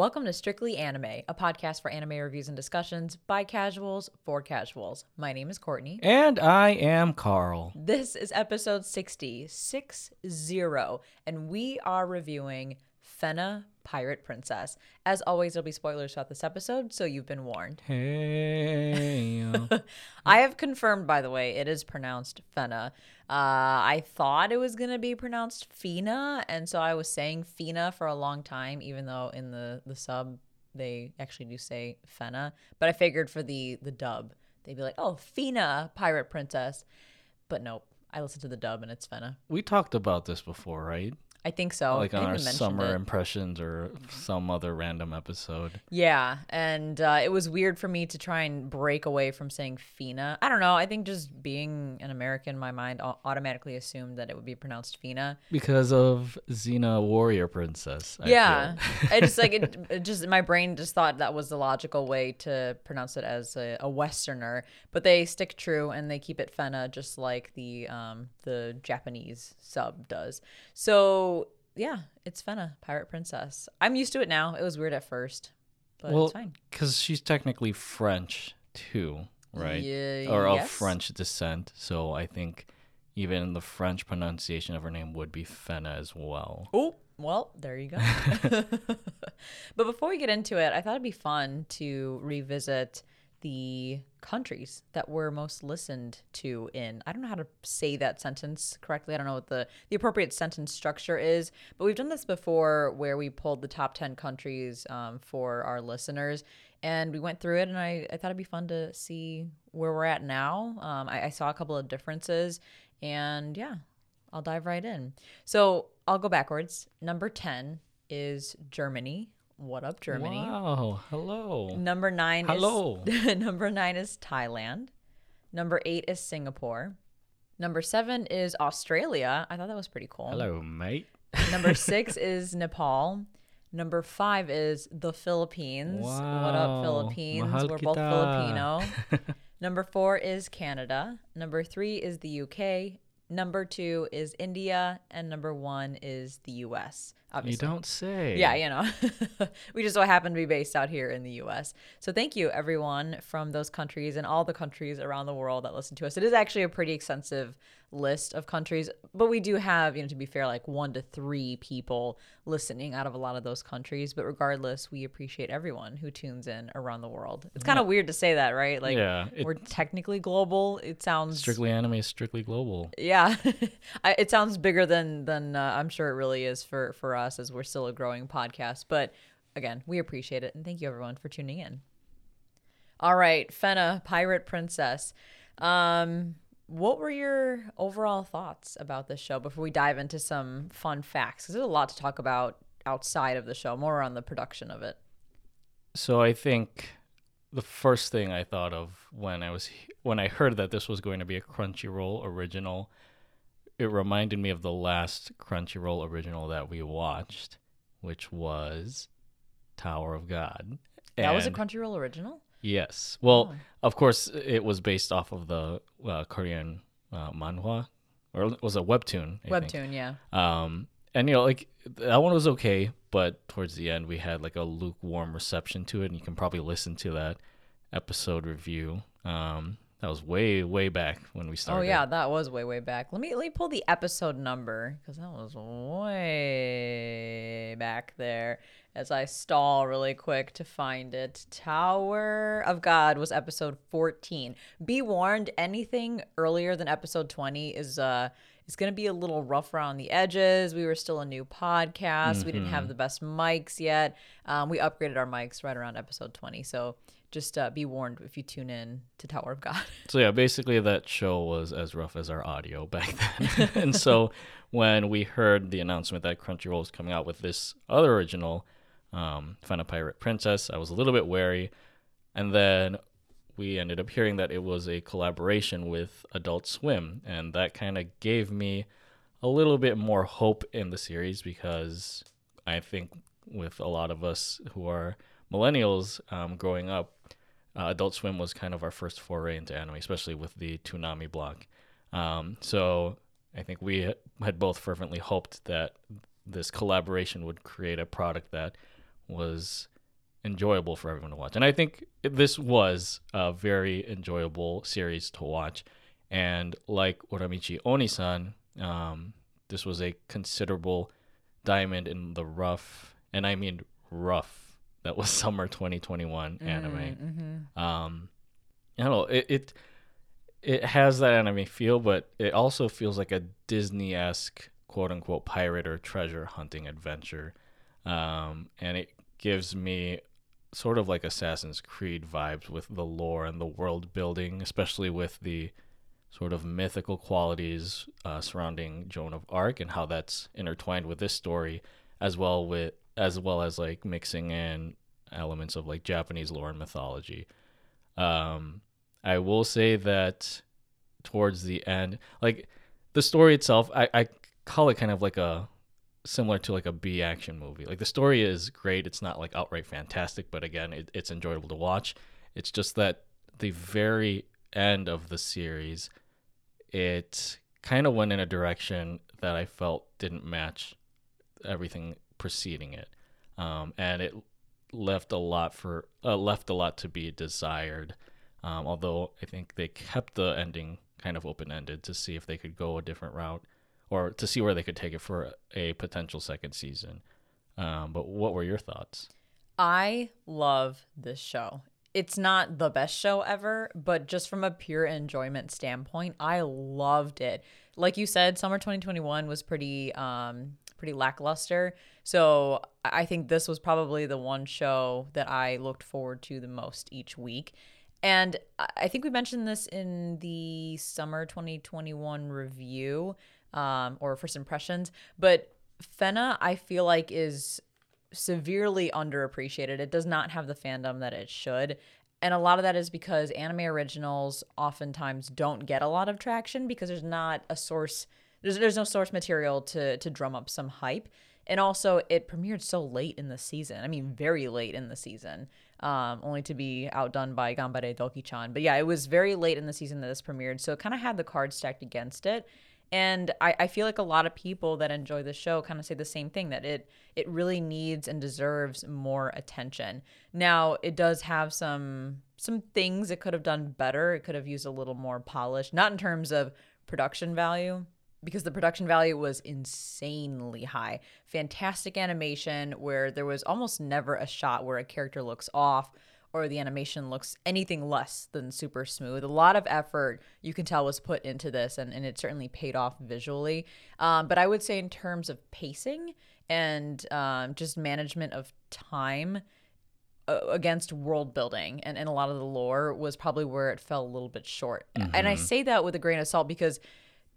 Welcome to Strictly Anime, a podcast for anime reviews and discussions by casuals for casuals. My name is Courtney. And I am Carl. This is episode 60, 60, and we are reviewing Fena Pirate Princess. As always, there'll be spoilers throughout this episode, so you've been warned. Hey. I have confirmed, by the way, it is pronounced Fena. Uh, I thought it was going to be pronounced Fina, and so I was saying Fina for a long time, even though in the, the sub they actually do say Fena. But I figured for the, the dub, they'd be like, oh, Fina, Pirate Princess. But nope, I listened to the dub and it's Fena. we talked about this before, right? I think so. like on our summer it. impressions or some other random episode. Yeah, and uh, it was weird for me to try and break away from saying Fina. I don't know. I think just being an American, my mind automatically assumed that it would be pronounced Fina. Because of Xena Warrior Princess. I yeah. I just like it, it. Just my brain just thought that was the logical way to pronounce it as a, a Westerner, but they stick true and they keep it Fena, just like the um the Japanese sub does. So yeah, it's Fena, Pirate Princess. I'm used to it now. It was weird at first, but well, it's fine. because she's technically French too, right? Ye- or of. French descent. So I think even the French pronunciation of her name would be Fena as well. Oh, well, there you go. but before we get into it, I thought it'd be fun to revisit the countries that were most listened to in. I don't know how to say that sentence correctly. I don't know what the, the appropriate sentence structure is, but we've done this before where we pulled the top 10 countries um, for our listeners and we went through it and I, I thought it'd be fun to see where we're at now. Um, I, I saw a couple of differences and yeah, I'll dive right in. So I'll go backwards. Number 10 is Germany. What up, Germany? Wow. Hello. Number nine Hello. is number nine is Thailand. Number eight is Singapore. Number seven is Australia. I thought that was pretty cool. Hello, mate. Number six is Nepal. Number five is the Philippines. What up, Philippines? Mahal We're both. Filipino. Number four is Canada. Number three is the UK. Number two is India. And number one is the US. Obviously. You don't say. Yeah, you know, we just so happen to be based out here in the US. So thank you, everyone from those countries and all the countries around the world that listen to us. It is actually a pretty extensive list of countries, but we do have, you know, to be fair, like one to three people listening out of a lot of those countries. But regardless, we appreciate everyone who tunes in around the world. It's kind of weird to say that, right? Like, Yeah, we're technically global. It sounds Strictly anime is strictly global. yeah I, it sounds bigger than than uh, i'm sure it really is for for us as we're still a growing podcast but again we appreciate it and thank you everyone for tuning in all right fena pirate princess um what were your overall thoughts about this show before we dive into some fun facts? Because there's a lot to talk about outside of the show more on the production of it. So I think the first thing I thought of when I was when I heard that this was going to be a Crunchyroll original, it reminded me of the last Crunchyroll original that we watched, which was Tower of God. that was a crunchyroll original Yes. Well, Oh. of course, it was based off of the uh, Korean uh, manhwa, or it was a webtoon. I think. webtoon yeah Um, and you know, like that one was okay, but towards the end we had like a lukewarm reception to it, and you can probably listen to that episode review. Um, that was way, way back when we started. Oh yeah, that was way way back. Let me let me pull the episode number because that was way back there. As I stall really quick to find it, Tower of God was episode fourteen. Be warned, anything earlier than episode twenty is uh is gonna be a little rough around the edges. We were still a new podcast. We didn't have the best mics yet. Um, we upgraded our mics right around episode twenty, so. Just uh, be warned if you tune in to Tower of God. So yeah, basically that show was as rough as our audio back then. and so when we heard the announcement that Crunchyroll was coming out with this other original, um, Fena Pirate Princess, I was a little bit wary. And then we ended up hearing that it was a collaboration with Adult Swim, and that kind of gave me a little bit more hope in the series because I think with a lot of us who are millennials um, growing up, uh, Adult Swim was kind of our first foray into anime, especially with the Toonami block. Um, so I think we had both fervently hoped that this collaboration would create a product that was enjoyable for everyone to watch. And I think this was a very enjoyable series to watch. And like Uramichi Onisan, um, this was a considerable diamond in the rough, and I mean rough. That was summer 2021 anime. Mm-hmm. Um, I don't know. It, it it has that anime feel, but it also feels like a Disney esque quote unquote pirate or treasure hunting adventure. Um, and it gives me sort of like Assassin's Creed vibes with the lore and the world building, especially with the sort of mythical qualities uh, surrounding Joan of Arc and how that's intertwined with this story, as well with as well as like mixing in elements of like Japanese lore and mythology. Um, I will say that towards the end, like the story itself, I, I call it kind of like a similar to like a B action movie. Like the story is great. It's not like outright fantastic, but again, it, it's enjoyable to watch. It's just that the very end of the series, it kind of went in a direction that I felt didn't match everything preceding it, um, and it left a lot for uh, left a lot to be desired. Um, although I think they kept the ending kind of open ended to see if they could go a different route or to see where they could take it for a potential second season. Um, but what were your thoughts? I love this show. It's not the best show ever, but just from a pure enjoyment standpoint, I loved it. Like you said, summer 2021 was pretty um pretty lackluster. So I think this was probably the one show that I looked forward to the most each week. And I think we mentioned this in the summer 2021 review um, or first impressions, but Fena, I feel like, is severely underappreciated. It does not have the fandom that it should. And a lot of that is because anime originals oftentimes don't get a lot of traction because there's not a source there's, there's no source material to to drum up some hype. And also it premiered so late in the season. I mean very late in the season. Um, only to be outdone by Ganbare Doki-chan. But yeah, it was very late in the season that this premiered, so it kind of had the cards stacked against it. And I, I feel like a lot of people that enjoy the show kind of say the same thing that it it really needs and deserves more attention. Now it does have some some things it could have done better. It could have used a little more polish, not in terms of production value, because the production value was insanely high. Fantastic animation where there was almost never a shot where a character looks off or the animation looks anything less than super smooth. A lot of effort you can tell was put into this, and, and it certainly paid off visually. Um, but I would say, in terms of pacing and um, just management of time, uh, against world building and, and a lot of the lore was probably where it fell a little bit short. Mm-hmm. And I say that with a grain of salt because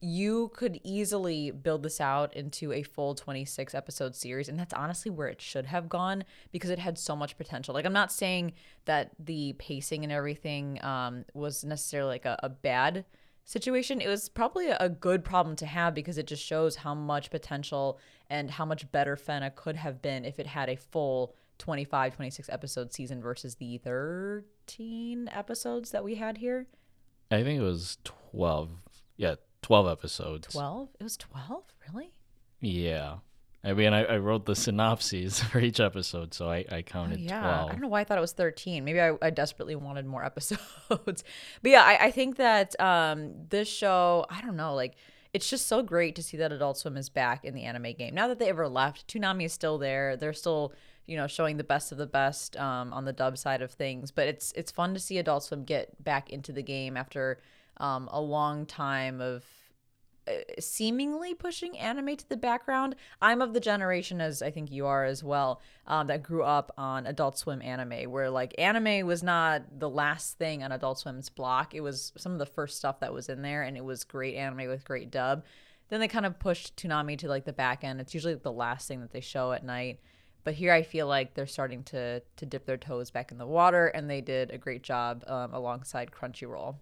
you could easily build this out into a full 26 episode series and that's honestly where it should have gone because it had so much potential. Like i'm not saying that the pacing and everything um, was necessarily like a, a, bad situation. It was probably a good problem to have because it just shows how much potential and how much better fena could have been if it had a full 25 26 episode season versus the 13 episodes that we had here. I think it was 12 yeah 12 episodes. 12? It was 12? Really? Yeah. I mean, I, I wrote the synopses for each episode, so I, I counted oh, yeah. 12. I don't know why I thought it was 13. Maybe I, I desperately wanted more episodes. but yeah, I, I think that um, this show, I don't know, like, it's just so great to see that Adult Swim is back in the anime game. Now that they ever left, Toonami is still there. They're still, you know, showing the best of the best um, on the dub side of things. But it's it's fun to see Adult Swim get back into the game after – um, a long time of uh, seemingly pushing anime to the background. I'm of the generation, as I think you are as well, um, that grew up on Adult Swim anime, where like anime was not the last thing on Adult Swim's block. It was some of the first stuff that was in there, and it was great anime with great dub. Then they kind of pushed Toonami to like the back end. It's usually the last thing that they show at night. But here I feel like they're starting to to dip their toes back in the water, and they did a great job um, alongside Crunchyroll.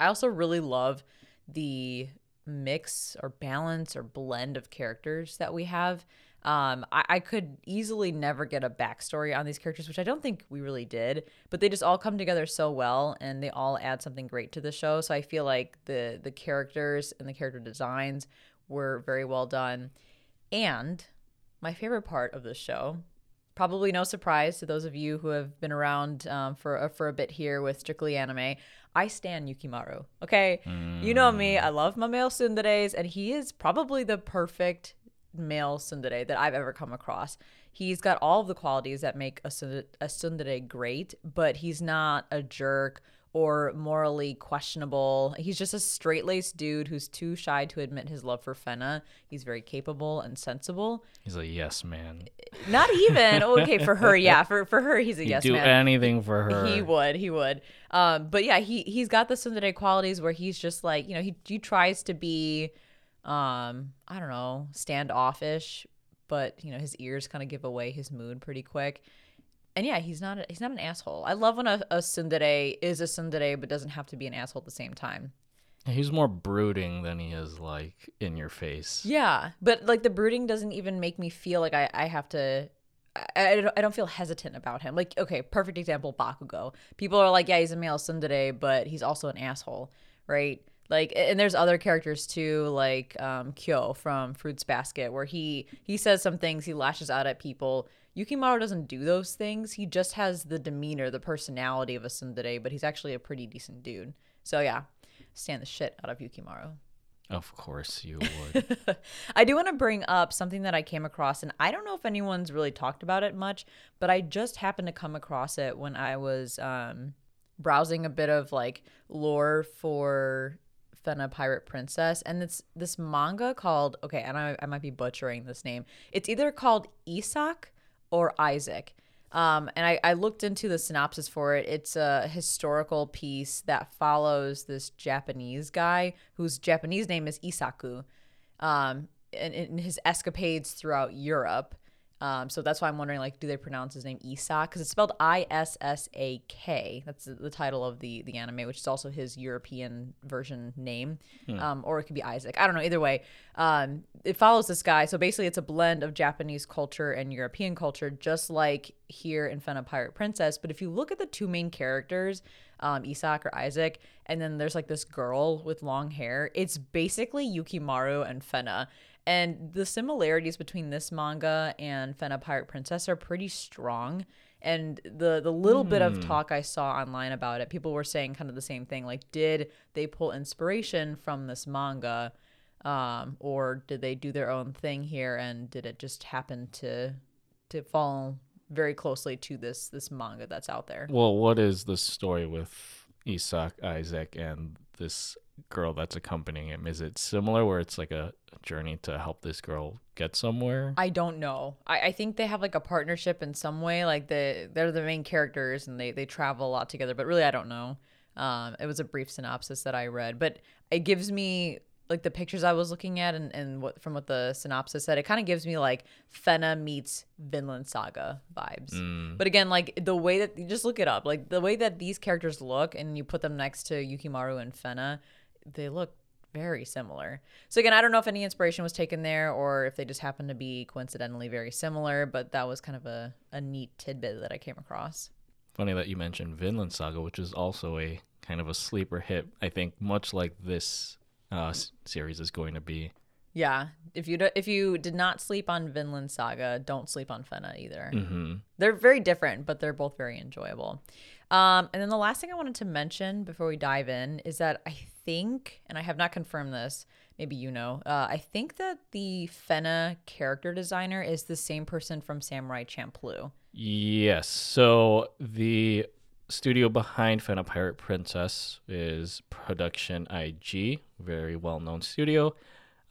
I also really love the mix or balance or blend of characters that we have. Um, I, I, could easily never get a backstory on these characters, which I don't think we really did, but they just all come together so well and they all add something great to the show. So I feel like the the characters and the character designs were very well done. And my favorite part of the show, probably no surprise to those of you who have been around um, for a, for a bit here with Strictly Anime. I stand Yukimaru. Okay, you know me. I love my male tsunderes, and he is probably the perfect male tsundere that I've ever come across. He's got all of the qualities that make a, a tsundere great, but he's not a jerk or morally questionable. He's just a straight laced dude who's too shy to admit his love for Fena. He's very capable and sensible. He's a yes man. Not even okay for her. Yeah, for for her, he's a He'd yes do man. anything for her. He would, he would. Um, but yeah, he he's got the tsundere qualities where he's just like you know he he tries to be, um, I don't know, standoffish, but you know his ears kind of give away his mood pretty quick. And yeah, he's not a, he's not an asshole. I love when a, a tsundere is a tsundere but doesn't have to be an asshole at the same time. He's more brooding than he is like in your face. Yeah, but like the brooding doesn't even make me feel like I, I have to. I, I, don't, feel hesitant about him. Like, okay, perfect example, Bakugo. People are like, yeah, he's a male tsundere, but he's also an asshole, right? Like, and there's other characters too, like um, Kyo from Fruits Basket, where he he says some things, he lashes out at people. Yukimaru doesn't do those things. He just has the demeanor, the personality of a tsundere, but he's actually a pretty decent dude. So yeah, stand the shit out of Yukimaru. Of course you would. I do want to bring up something that I came across, and I don't know if anyone's really talked about it much, but I just happened to come across it when I was um, browsing a bit of like lore for Fena Pirate Princess, and it's this manga called okay, and I, I might be butchering this name. It's either called Isak or Isaac. Um, and I, I looked into the synopsis for it. It's a historical piece that follows this Japanese guy whose Japanese name is Isaku, um, and, his escapades throughout Europe. Um, so that's why I'm wondering, like, do they pronounce his name Isak? Because it's spelled I S S A K. That's the, the title of the the anime, which is also his European version name, um, or it could be Isaac. I don't know. Either way, um, it follows this guy. So basically, it's a blend of Japanese culture and European culture, just like here in Fena Pirate Princess. But if you look at the two main characters, um, Isak or Isaac, and then there's like this girl with long hair. It's basically Yukimaru and Fena. And the similarities between this manga and Fena Pirate Princess are pretty strong. And the the little bit of talk I saw online about it, people were saying kind of the same thing. Like, did they pull inspiration from this manga, um, or did they do their own thing here? And did it just happen to to fall very closely to this this manga that's out there? well, what is the story with Isak, Isaac, and this girl that's accompanying him? Is it similar where it's like a journey to help this girl get somewhere? I don't know. I, I think they have like a partnership in some way. Like the they're the main characters and they they travel a lot together. But really, I don't know. Um, it was a brief synopsis that I read, but it gives me like the pictures I was looking at and, and what from what the synopsis said, it kind of gives me like Fena meets Vinland Saga vibes. Mm. But again, like the way that you just look it up, like the way that these characters look, and you put them next to Yukimaru and Fena, they look very similar. So again, I don't know if any inspiration was taken there or if they just happened to be coincidentally very similar, but that was kind of a, a neat tidbit that I came across. Funny that you mentioned Vinland Saga, which is also a kind of a sleeper hit. I think much like this uh, series is going to be. Yeah, if you do, if you did not sleep on Vinland Saga, don't sleep on Fena either. hmm They're very different, but they're both very enjoyable. Um, and then the last thing I wanted to mention before we dive in is that I think, and I have not confirmed this, maybe you know, uh, I think that the Fena character designer is the same person from Samurai Champloo. Yes. So the studio behind Fena Pirate Princess is Production IG, very well known studio.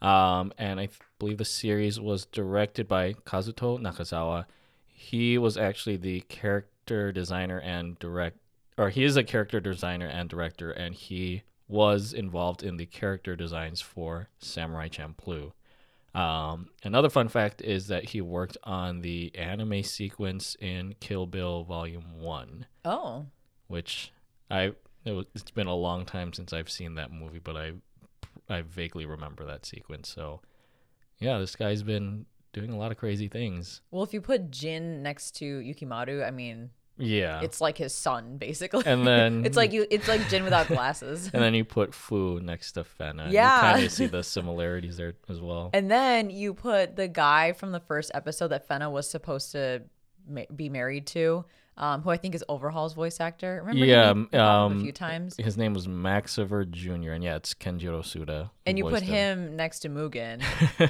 Um, and I th- believe the series was directed by Kazuto Nakazawa. He was actually the character designer and direct, or he is a character designer and director, and he was involved in the character designs for Samurai Champloo. Um, another fun fact is that he worked on the anime sequence in Kill Bill Volume One, Oh, which I it was, it's been a long time since I've seen that movie, but I I vaguely remember that sequence. So yeah, this guy's been doing a lot of crazy things. well, if you put Jin next to Yukimaru, I mean, Yeah, it's like his son, basically. and then it's like you, it's like Jin without glasses. and then you put Fu next to Fena. Yeah. you kind of see the similarities there as well. And then you put the guy from the first episode that Fena was supposed to ma- be married to, um, who I think is Overhaul's voice actor. Remember, Yeah, him? Um, a few times. His name was Maxiver Jr. and yeah, it's Kenjiro Tsuda. And you put voiced him next to Mugen.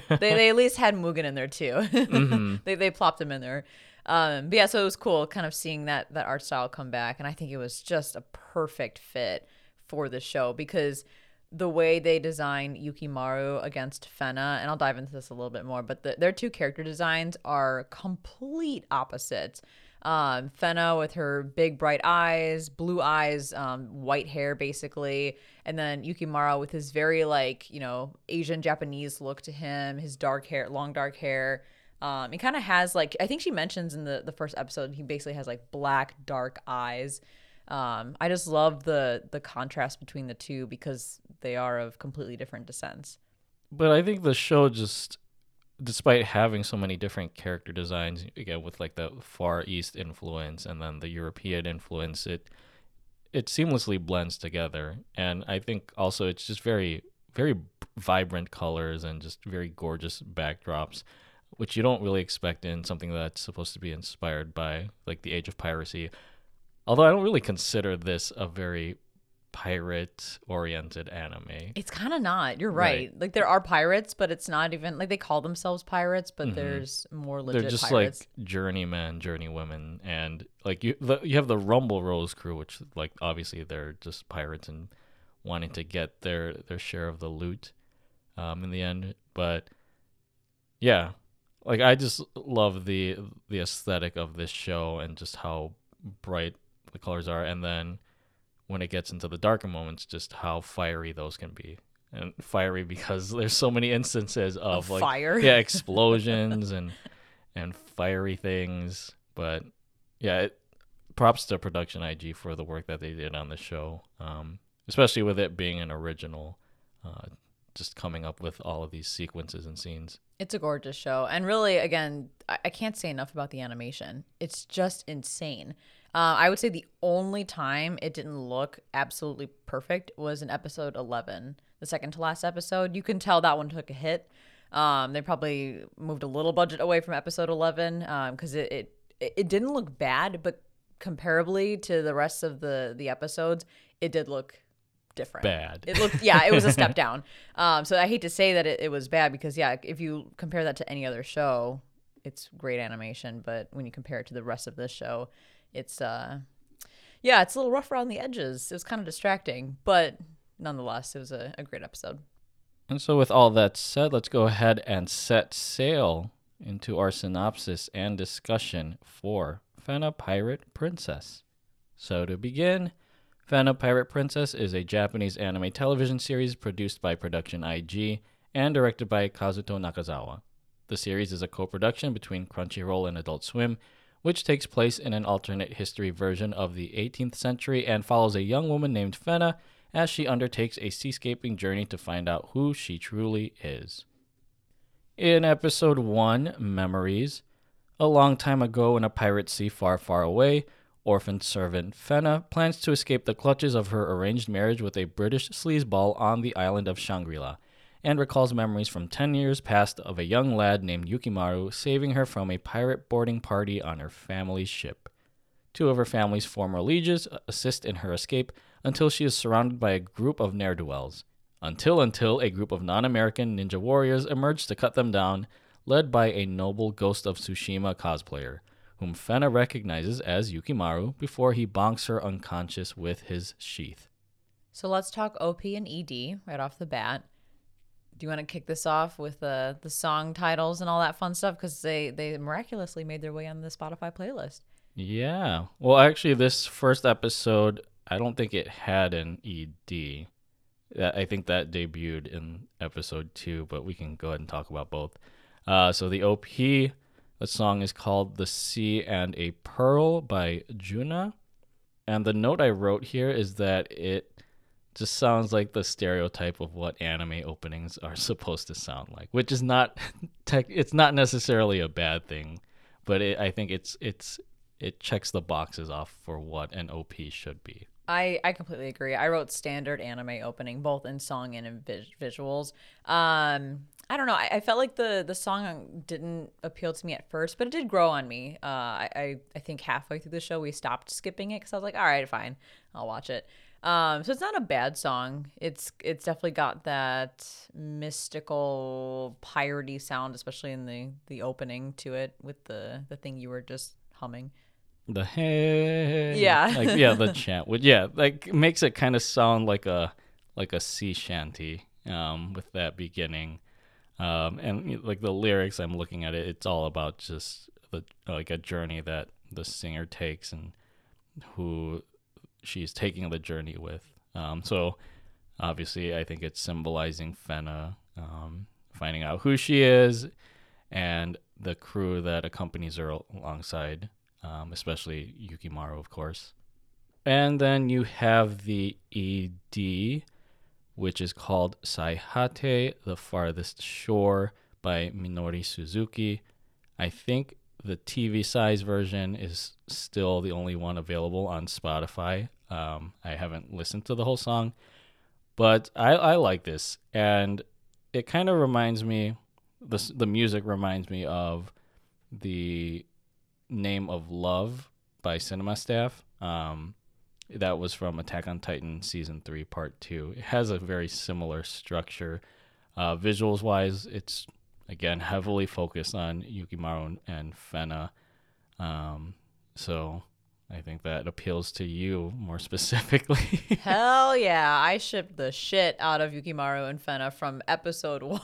they, they at least had Mugen in there too. Mm-hmm. they they plopped him in there. Um, but yeah, so it was cool, kind of seeing that that art style come back, and I think it was just a perfect fit for the show because the way they design Yukimaru against Fena, and I'll dive into this a little bit more, but the, their two character designs are complete opposites. Um, Fena with her big bright eyes, blue eyes, um, white hair basically, and then Yukimaru with his very like you know Asian Japanese look to him, his dark hair, long dark hair. Um, he kind of has like I think she mentions in the the first episode he basically has like black dark eyes. Um, I just love the the contrast between the two because they are of completely different descents. But I think the show just, despite having so many different character designs, again with like the Far East influence and then the European influence, it it seamlessly blends together. And I think also it's just very very vibrant colors and just very gorgeous backdrops, which you don't really expect in something that's supposed to be inspired by like the Age of Piracy. Although I don't really consider this a very pirate oriented anime. It's kind of not. You're right. Right. Like there are pirates, but it's not even like they call themselves pirates, but there's more legit Mm-hmm. They're just pirates. like journeymen, journeywomen, and like you, the, you have the Rumble Rose crew, which like obviously they're just pirates and wanting to get their their share of the loot, um, in the end. But yeah, like I just love the the aesthetic of this show and just how bright the colors are, and then when it gets into the darker moments, just how fiery those can be. And fiery because there's so many instances of, Of like fire. yeah, explosions and and fiery things. But yeah, it, props to Production IG for the work that they did on the show, um, especially with it being an original. Uh, just coming up with all of these sequences and scenes. It's a gorgeous show. And really, again, I, I can't say enough about the animation. It's just insane. Uh, I would say the only time it didn't look absolutely perfect was in episode 11, the second to last episode. You can tell that one took a hit. Um, they probably moved a little budget away from episode 11 because it, it it didn't look bad, but comparably to the rest of the the episodes, it did look different. Bad. It looked yeah, it was a step down. Um, so I hate to say that it, it was bad because yeah, if you compare that to any other show, it's great animation. But when you compare it to the rest of this show, it's uh, yeah, it's a little rough around the edges. It was kind of distracting, but nonetheless, it was a, a great episode. And so, with all that said, let's go ahead and set sail into our synopsis and discussion for Fena Pirate Princess. So, to begin, Fena Pirate Princess is a Japanese anime television series produced by Production IG and directed by Kazuto Nakazawa. The series is a co production between Crunchyroll and Adult Swim, which takes place in an alternate history version of the 18th century and follows a young woman named Fena as she undertakes a seascaping journey to find out who she truly is. In episode 1, Memories, a long time ago in a pirate sea far, far away, orphan servant Fena plans to escape the clutches of her arranged marriage with a British sleazeball on the island of Shangri La, and recalls memories from 10 years past of a young lad named Yukimaru saving her from a pirate boarding party on her family's ship. Two of her family's former lieges assist in her escape until she is surrounded by a group of ne'er do wells. Until until a group of non American ninja warriors emerge to cut them down, led by a noble Ghost of Tsushima cosplayer, whom Fena recognizes as Yukimaru before he bonks her unconscious with his sheath. So let's talk OP and ED right off the bat. Do you want to kick this off with the the song titles and all that fun stuff? Because they they miraculously made their way on the Spotify playlist. Yeah. Well, actually, this first episode, I don't think it had an ED. I think that debuted in episode two, but we can go ahead and talk about both. Uh, so the OP, the song is called "The Sea and a Pearl" by JUNNA, and the note I wrote here is that it just sounds like the stereotype of what anime openings are supposed to sound like, which is not tech. It's not necessarily a bad thing, but it, I think it's it's it checks the boxes off for what an OP should be. I, I completely agree. I wrote standard anime opening, both in song and in vis- visuals. Um, I don't know. I, I felt like the the song didn't appeal to me at first, but it did grow on me. Uh, I, I think halfway through the show we stopped skipping it because I was like, all right, fine, I'll watch it. Um, so it's not a bad song. It's it's definitely got that mystical piratey sound, especially in the the opening to it with the the thing you were just humming. The hey, Yeah. like yeah, the chant would yeah, like makes it kind of sound like a like a sea shanty, um, with that beginning, um, and like the lyrics. I'm looking at it. It's all about just the like a journey that the singer takes and who she's taking the journey with. Um, so obviously, I think it's symbolizing Fena um, finding out who she is and the crew that accompanies her alongside, um, especially Yukimaru, of course. And then you have the ED, which is called Saihate, The Farthest Shore by Minori Suzuki. I think the TV size version is still the only one available on Spotify. Um, I haven't listened to the whole song, but I, I like this. And it kind of reminds me, the, the music reminds me of the Name of Love by Cinema Staff. Um, that was from Attack on Titan season three, part two. It has a very similar structure. Uh, visuals wise, it's again heavily focused on Yukimaru and, Fena. Um, so I think that appeals to you more specifically. Hell yeah, I shipped the shit out of Yukimaru and Fena from episode one.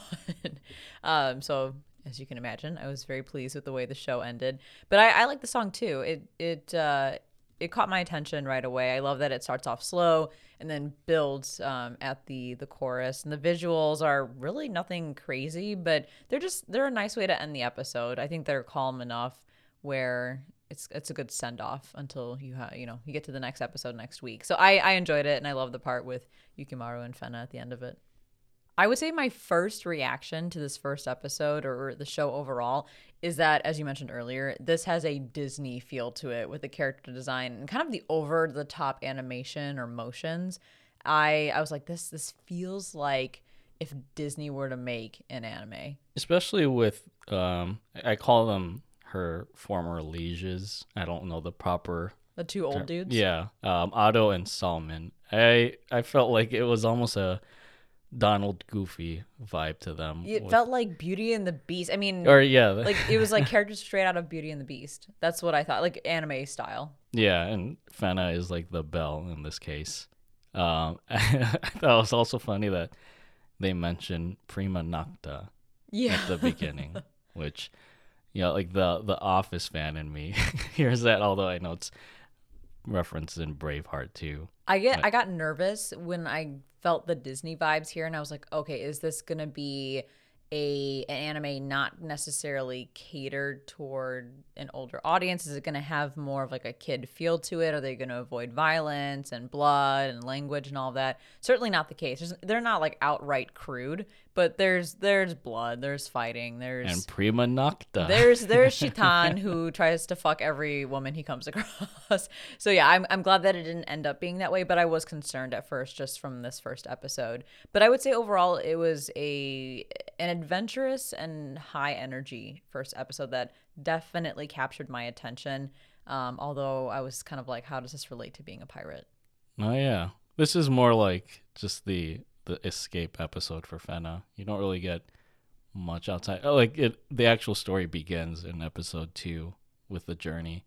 um, so as you can imagine, I was very pleased with the way the show ended. But I, I like the song too. It it uh, it caught my attention right away. I love that it starts off slow and then builds um, at the the chorus, and the visuals are really nothing crazy, but they're just they're a nice way to end the episode. I think they're calm enough where it's it's a good send off until you ha- you know you get to the next episode next week. So I I enjoyed it and I love the part with Yukimaru and Fena at the end of it. I would say my first reaction to this first episode or the show overall is that, as you mentioned earlier, this has a Disney feel to it with the character design and kind of the over the top animation or motions. I I was like, this this feels like if Disney were to make an anime. Especially with, um, I call them her former lieges. I don't know the proper The two old dudes. Yeah, um, Otto and Salmon. I I felt like it was almost a Donald Goofy vibe to them. It with- felt like Beauty and the Beast. I mean, or yeah, like it was like characters straight out of Beauty and the Beast. That's what I thought, like anime style. yeah, and Fena is like the Belle in this case. Um, I thought it was also funny that they mentioned prima nocta Yeah. at the beginning, which you know, like the the Office fan in me hears that. Although I know it's referenced in Braveheart too. I get I got nervous when I felt the Disney vibes here and I was like, okay, is this to be a an anime not necessarily catered toward an older audience? Is it to have more of like a kid feel to it? Are they to avoid violence and blood and language and all that? Certainly not the case. There's, they're not like outright crude, but there's there's blood, there's fighting, there's And prima nocta. there's there's Shitan who tries to fuck every woman he comes across. So yeah, I'm I'm glad that it didn't end up being that way, but I was concerned at first just from this first episode. But I would say overall it was a an adventurous and high energy first episode that definitely captured my attention. Um, although I was kind of like, how does this relate to being a pirate? Oh yeah, this is more like just the the escape episode for Fena. You don't really get much outside. oh, Like it, the actual story begins in episode two with the journey.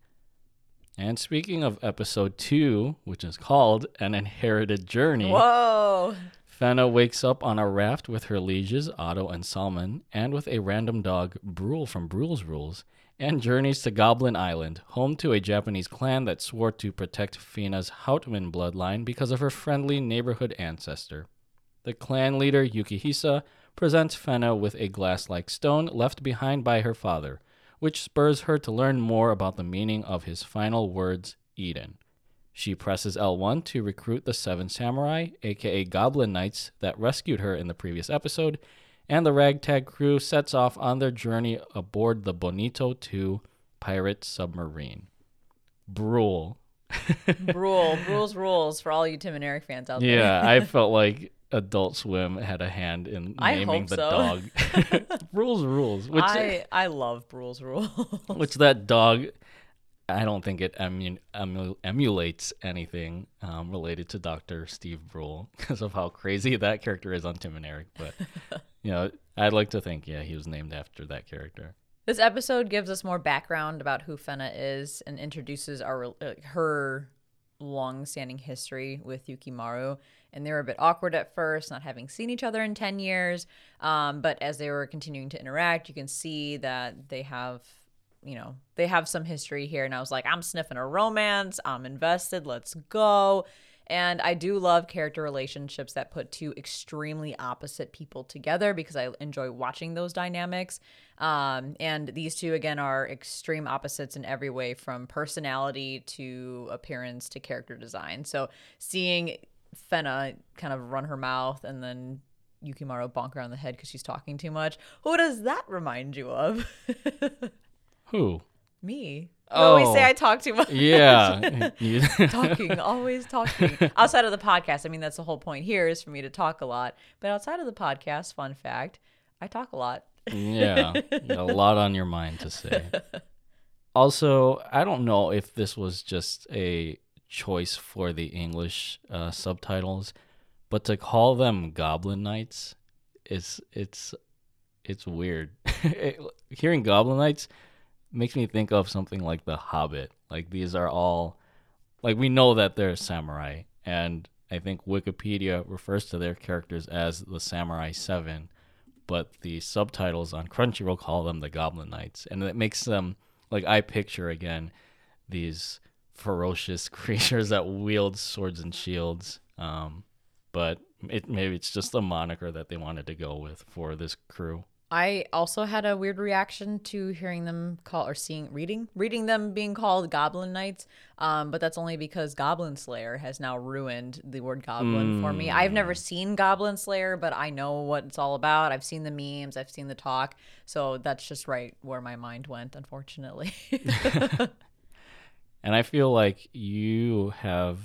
And speaking of episode two, which is called An Inherited Journey, Whoa! Fena wakes up on a raft with her lieges, Otto and Salmon, and with a random dog, Brule from Brule's Rules, and journeys to Goblin Island, home to a Japanese clan that swore to protect Fina's Houtman bloodline because of her friendly neighborhood ancestor. The clan leader, Yukihisa, presents Fena with a glass like stone left behind by her father, which spurs her to learn more about the meaning of his final words, Eden. She presses L1 to recruit the Seven Samurai, aka Goblin Knights, that rescued her in the previous episode, and the ragtag crew sets off on their journey aboard the Bonito 2 pirate submarine. Brule. Brule. rules, rules for all you Tim and Eric fans out there. Yeah, I felt like Adult Swim had a hand in naming the so. dog. rules, rules. Which I I love rules rules. which that dog, I don't think it emu- emu- emulates anything um, related to Doctor Steve Brule because of how crazy that character is on Tim and Eric. But you know, I'd like to think, yeah, he was named after that character. This episode gives us more background about who Fena is and introduces our uh, her long-standing history with Yukimaru. And they were a bit awkward at first, not having seen each other in ten years. Um, but as they were continuing to interact, you can see that they have, you know, they have some history here. And I was like, I'm sniffing a romance. I'm invested. Let's go. And I do love character relationships that put two extremely opposite people together because I enjoy watching those dynamics. Um, and these two, again, are extreme opposites in every way from personality to appearance to character design. So seeing Fena kind of run her mouth and then Yukimaru bonk her on the head because she's talking too much. Who does that remind you of? Who? Me. Oh, we say. I talk too much. Yeah. Talking, always talking. Outside of the podcast, I mean, that's the whole point here is for me to talk a lot. But outside of the podcast, fun fact, I talk a lot. yeah, you got a lot on your mind to say. Also, I don't know if this was just a choice for the English uh, subtitles, but to call them Goblin Knights is it's it's weird. Hearing Goblin Knights makes me think of something like The Hobbit. Like these are all like we know that they're samurai, and I think Wikipedia refers to their characters as the Samurai Seven but the subtitles on Crunchyroll call them the Goblin Knights, and it makes them like I picture again these ferocious creatures that wield swords and shields. Um, but it maybe it's just a moniker that they wanted to go with for this crew. I also had a weird reaction to hearing them call or seeing reading reading them being called Goblin Knights. Um, but that's only because Goblin Slayer has now ruined the word goblin for me. I've never seen Goblin Slayer, but I know what it's all about. I've seen the memes, I've seen the talk, so that's just right where my mind went, unfortunately. And I feel like you have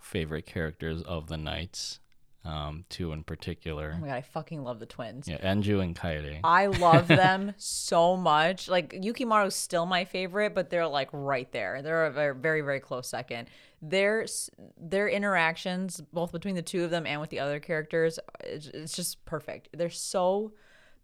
favorite characters of the knights, um, two in particular. oh my god, I fucking love the twins. Yeah, Anju and Kaede. I love them so much. Like Yukimaru's still my favorite, but they're like right there. They're a very, very, very close second. Their their interactions, both between the two of them and with the other characters, it's, it's just perfect. They're so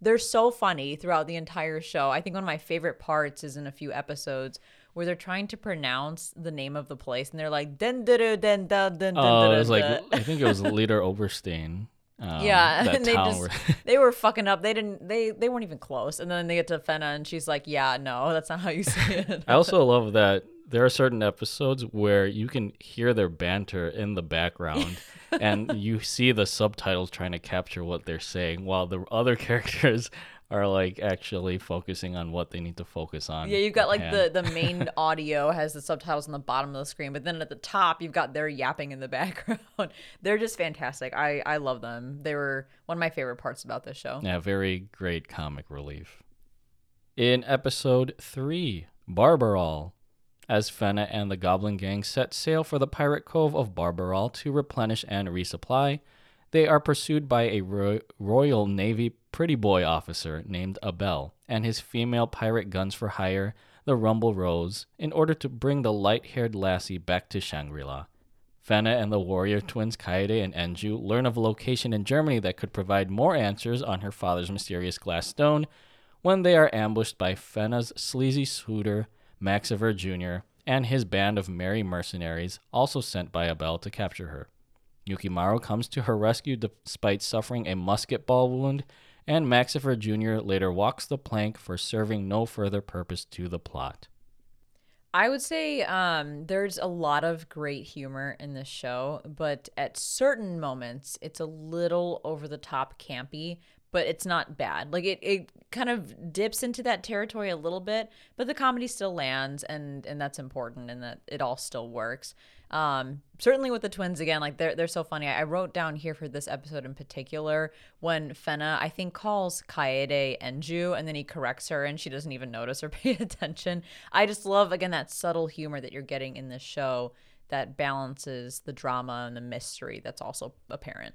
they're so funny throughout the entire show. I think one of my favorite parts is in a few episodes where they're trying to pronounce the name of the place and they're like den den den den Oh, it was like I think it was Leader Oberstein. Um, yeah, and they just they were fucking up. They didn't they they weren't even close. And then they get to Fena and she's like, "Yeah, no, that's not how you say it." I also love that there are certain episodes where you can hear their banter in the background and you see the subtitles trying to capture what they're saying while the other characters are like actually focusing on what they need to focus on. yeah, you've got like the the main audio has the subtitles on the bottom of the screen, but then at the top you've got their yapping in the background. They're just fantastic. I I love them. They were one of my favorite parts about this show. Yeah, very great comic relief. In episode 3, Barbarol, as Fena and the Goblin Gang set sail for the pirate cove of Barbarol to replenish and resupply, they are pursued by a ro- Royal Navy pretty boy officer named Abel and his female pirate guns for hire, the Rumble Rose, in order to bring the light haired lassie back to Shangri La. Fena and the warrior twins Kaede and Enju learn of a location in Germany that could provide more answers on her father's mysterious glass stone when they are ambushed by Fena's sleazy suitor, Maxiver Jr., and his band of merry mercenaries, also sent by Abel to capture her. Yukimaru comes to her rescue despite suffering a musket ball wound, and Maxiver Jr. later walks the plank for serving no further purpose to the plot. I would say um, there's a lot of great humor in this show, but at certain moments, it's a little over the top campy, but it's not bad. Like it, it kind of dips into that territory a little bit, but the comedy still lands, and and that's important, and that it all still works. Um, certainly with the twins again, like they're they're so funny. I wrote down here for this episode in particular when Fena I think calls Kaede Enju and then he corrects her and she doesn't even notice or pay attention. I just love again that subtle humor that you're getting in this show that balances the drama and the mystery that's also apparent.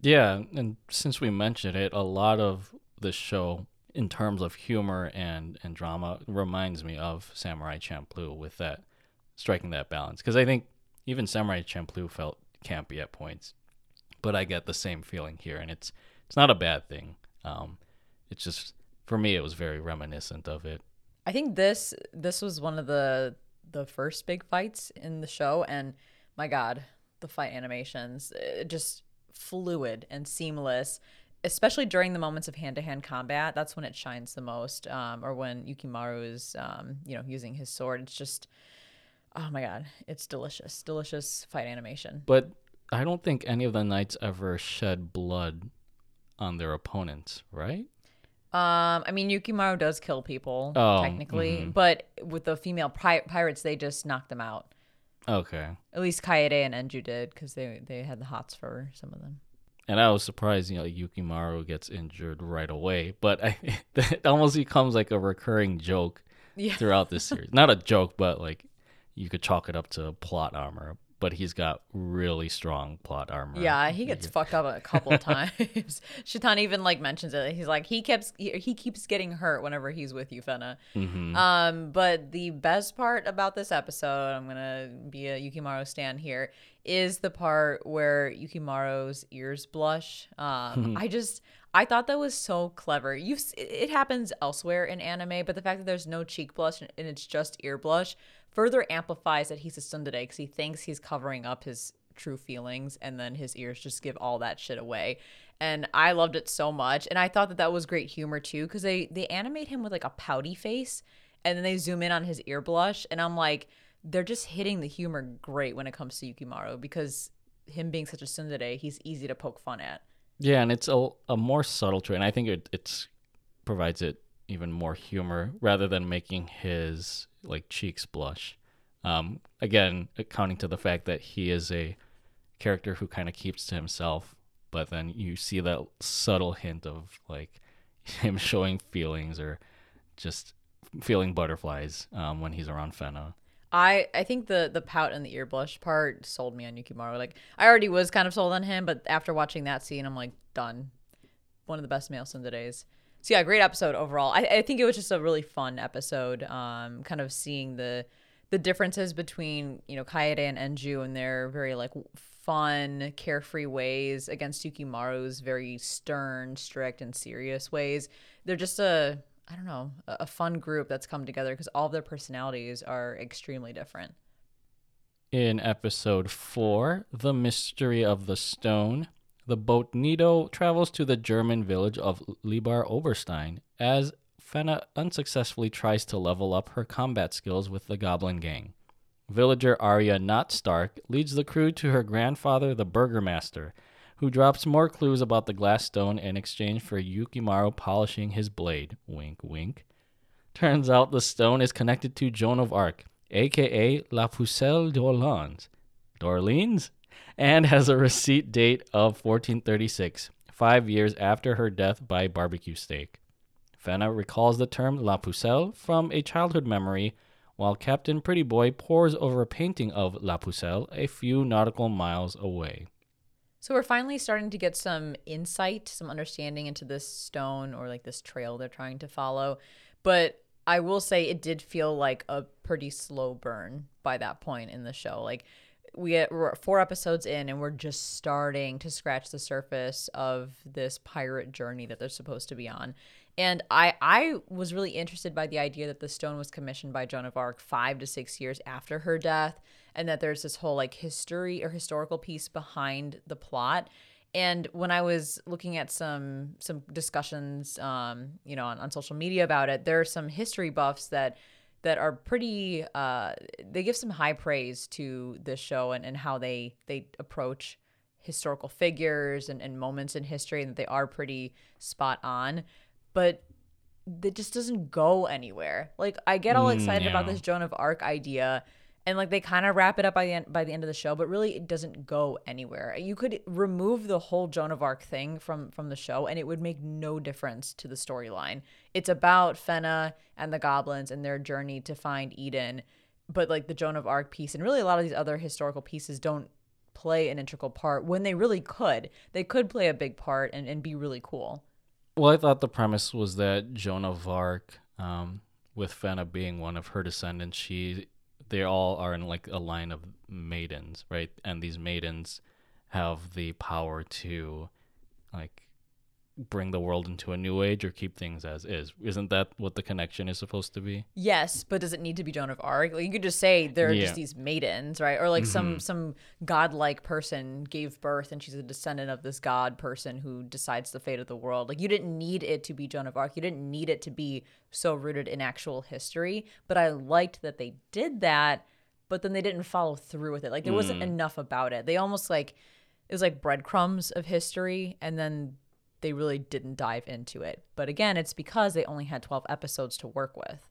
Yeah, and since we mentioned it, a lot of the show in terms of humor and and drama reminds me of Samurai Champloo with that striking that balance because I think even Samurai Champloo felt campy at points, but I get the same feeling here, and it's it's not a bad thing. Um, it's just for me, it was very reminiscent of it. I think this this was one of the the first big fights in the show, and my God, the fight animations uh, just fluid and seamless. Especially during the moments of hand-to-hand combat, that's when it shines the most. Um, or when Yukimaru is, um, you know, using his sword. It's just, oh my god, it's delicious, delicious fight animation. But I don't think any of the knights ever shed blood on their opponents, right? Um, I mean, Yukimaru does kill people Oh, technically, mhm. but with the female pi- pirates, they just knock them out. Okay. At least Kaede and Enju did because they they had the hots for some of them. And I was surprised, you know, Yukimaru gets injured right away, but I, that almost becomes like a recurring joke Yeah. throughout this series. Not a joke, but like you could chalk it up to plot armor. But he's got really strong plot armor. Yeah, he gets fucked up a couple times. Shitan even like mentions it. He's like he keeps he, he keeps getting hurt whenever he's with you, Fena. hmm Um, but the best part about this episode, I'm gonna be a Yukimaru stand here, is the part where Yukimaru's ears blush. Um, I just I thought that was so clever. You it happens elsewhere in anime, but the fact that there's no cheek blush and it's just ear blush further amplifies that he's a tsundere because he thinks he's covering up his true feelings and then his ears just give all that shit away. And i loved it so much. And i thought that that was great humor too because they they animate him with like a pouty face and then they zoom in on his ear blush. And i'm like they're just hitting the humor great when it comes to yukimaru because him being such a tsundere he's easy to poke fun at. Yeah, and it's a, a more subtle trait. And I think it it's provides it even more humor rather than making his like cheeks blush. Um, again, accounting to the fact that he is a character who kind of keeps to himself, but then you see that subtle hint of like him showing feelings or just feeling butterflies um, when he's around Fena. I I think the the pout and the ear blush part sold me on Yukimaru. Like I already was kind of sold on him, but after watching that scene, I'm like done. One of the best male tsunderes. So yeah, great episode overall. I, I think it was just a really fun episode. Um, kind of seeing the the differences between you know Kaede and Enju and their very like fun, carefree ways against Yukimaru's very stern, strict, and serious ways. They're just a I don't know a fun group that's come together because all of their personalities are extremely different. In episode 4, The Mystery of the Stone, the boat Nido travels to the German village of Idar-Oberstein as Fena unsuccessfully tries to level up her combat skills with the Goblin Gang. Villager Arya Not Stark leads the crew to her grandfather, the Burgermaster, who drops more clues about the glass stone in exchange for Yukimaru polishing his blade. Wink, wink. Turns out the stone is connected to Joan of Arc, aka La Pucelle d'Orleans, d'Orleans, and has a receipt date of 1436, five years after her death by barbecue steak. Fena recalls the term La Pucelle from a childhood memory, while Captain Prettyboy pores over a painting of La Pucelle a few nautical miles away. So we're finally starting to get some insight, some understanding into this stone or like this trail they're trying to follow. But I will say it did feel like a pretty slow burn by that point in the show. Like we get, we're four episodes in and we're just starting to scratch the surface of this pirate journey that they're supposed to be on. And I I was really interested by the idea that the stone was commissioned by Joan of Arc 5 to 6 years after her death and that there's this whole like history or historical piece behind the plot. And when I was looking at some some discussions um, you know, on, on social media about it, there are some history buffs that that are pretty uh they give some high praise to this show and, and how they they approach historical figures and, and moments in history and that they are pretty spot on. But it just doesn't go anywhere. Like i get all Mm, excited about this joan of arc idea and like they kind of wrap it up by the end by the end of the show but really it doesn't go anywhere you could remove the whole joan of arc thing from from the show and it would make no difference to the storyline it's about fena and the goblins and their journey to find eden but like the joan of arc piece and really a lot of these other historical pieces don't play an integral part when they really could. They could play a big part and, and be really cool. Well, I thought the premise was that Joan of Arc, um, with Fena being one of her descendants, she they all are in like a line of maidens, right? And these maidens have the power to like bring the world into a new age or keep things as is. Isn't that what the connection is supposed to be? Yes, but does it need to be Joan of Arc? Like you could just say there are Yeah. just these maidens, right? Or like some mm-hmm. some godlike person gave birth and she's a descendant of this god person who decides the fate of the world. Like you didn't need it to be Joan of Arc. You didn't need it to be so rooted in actual history. But I liked that they did that, but then they didn't follow through with it. Like there wasn't mm. enough about it. They almost like it was like breadcrumbs of history and then they really didn't dive into it. But again, it's because they only had 12 episodes to work with.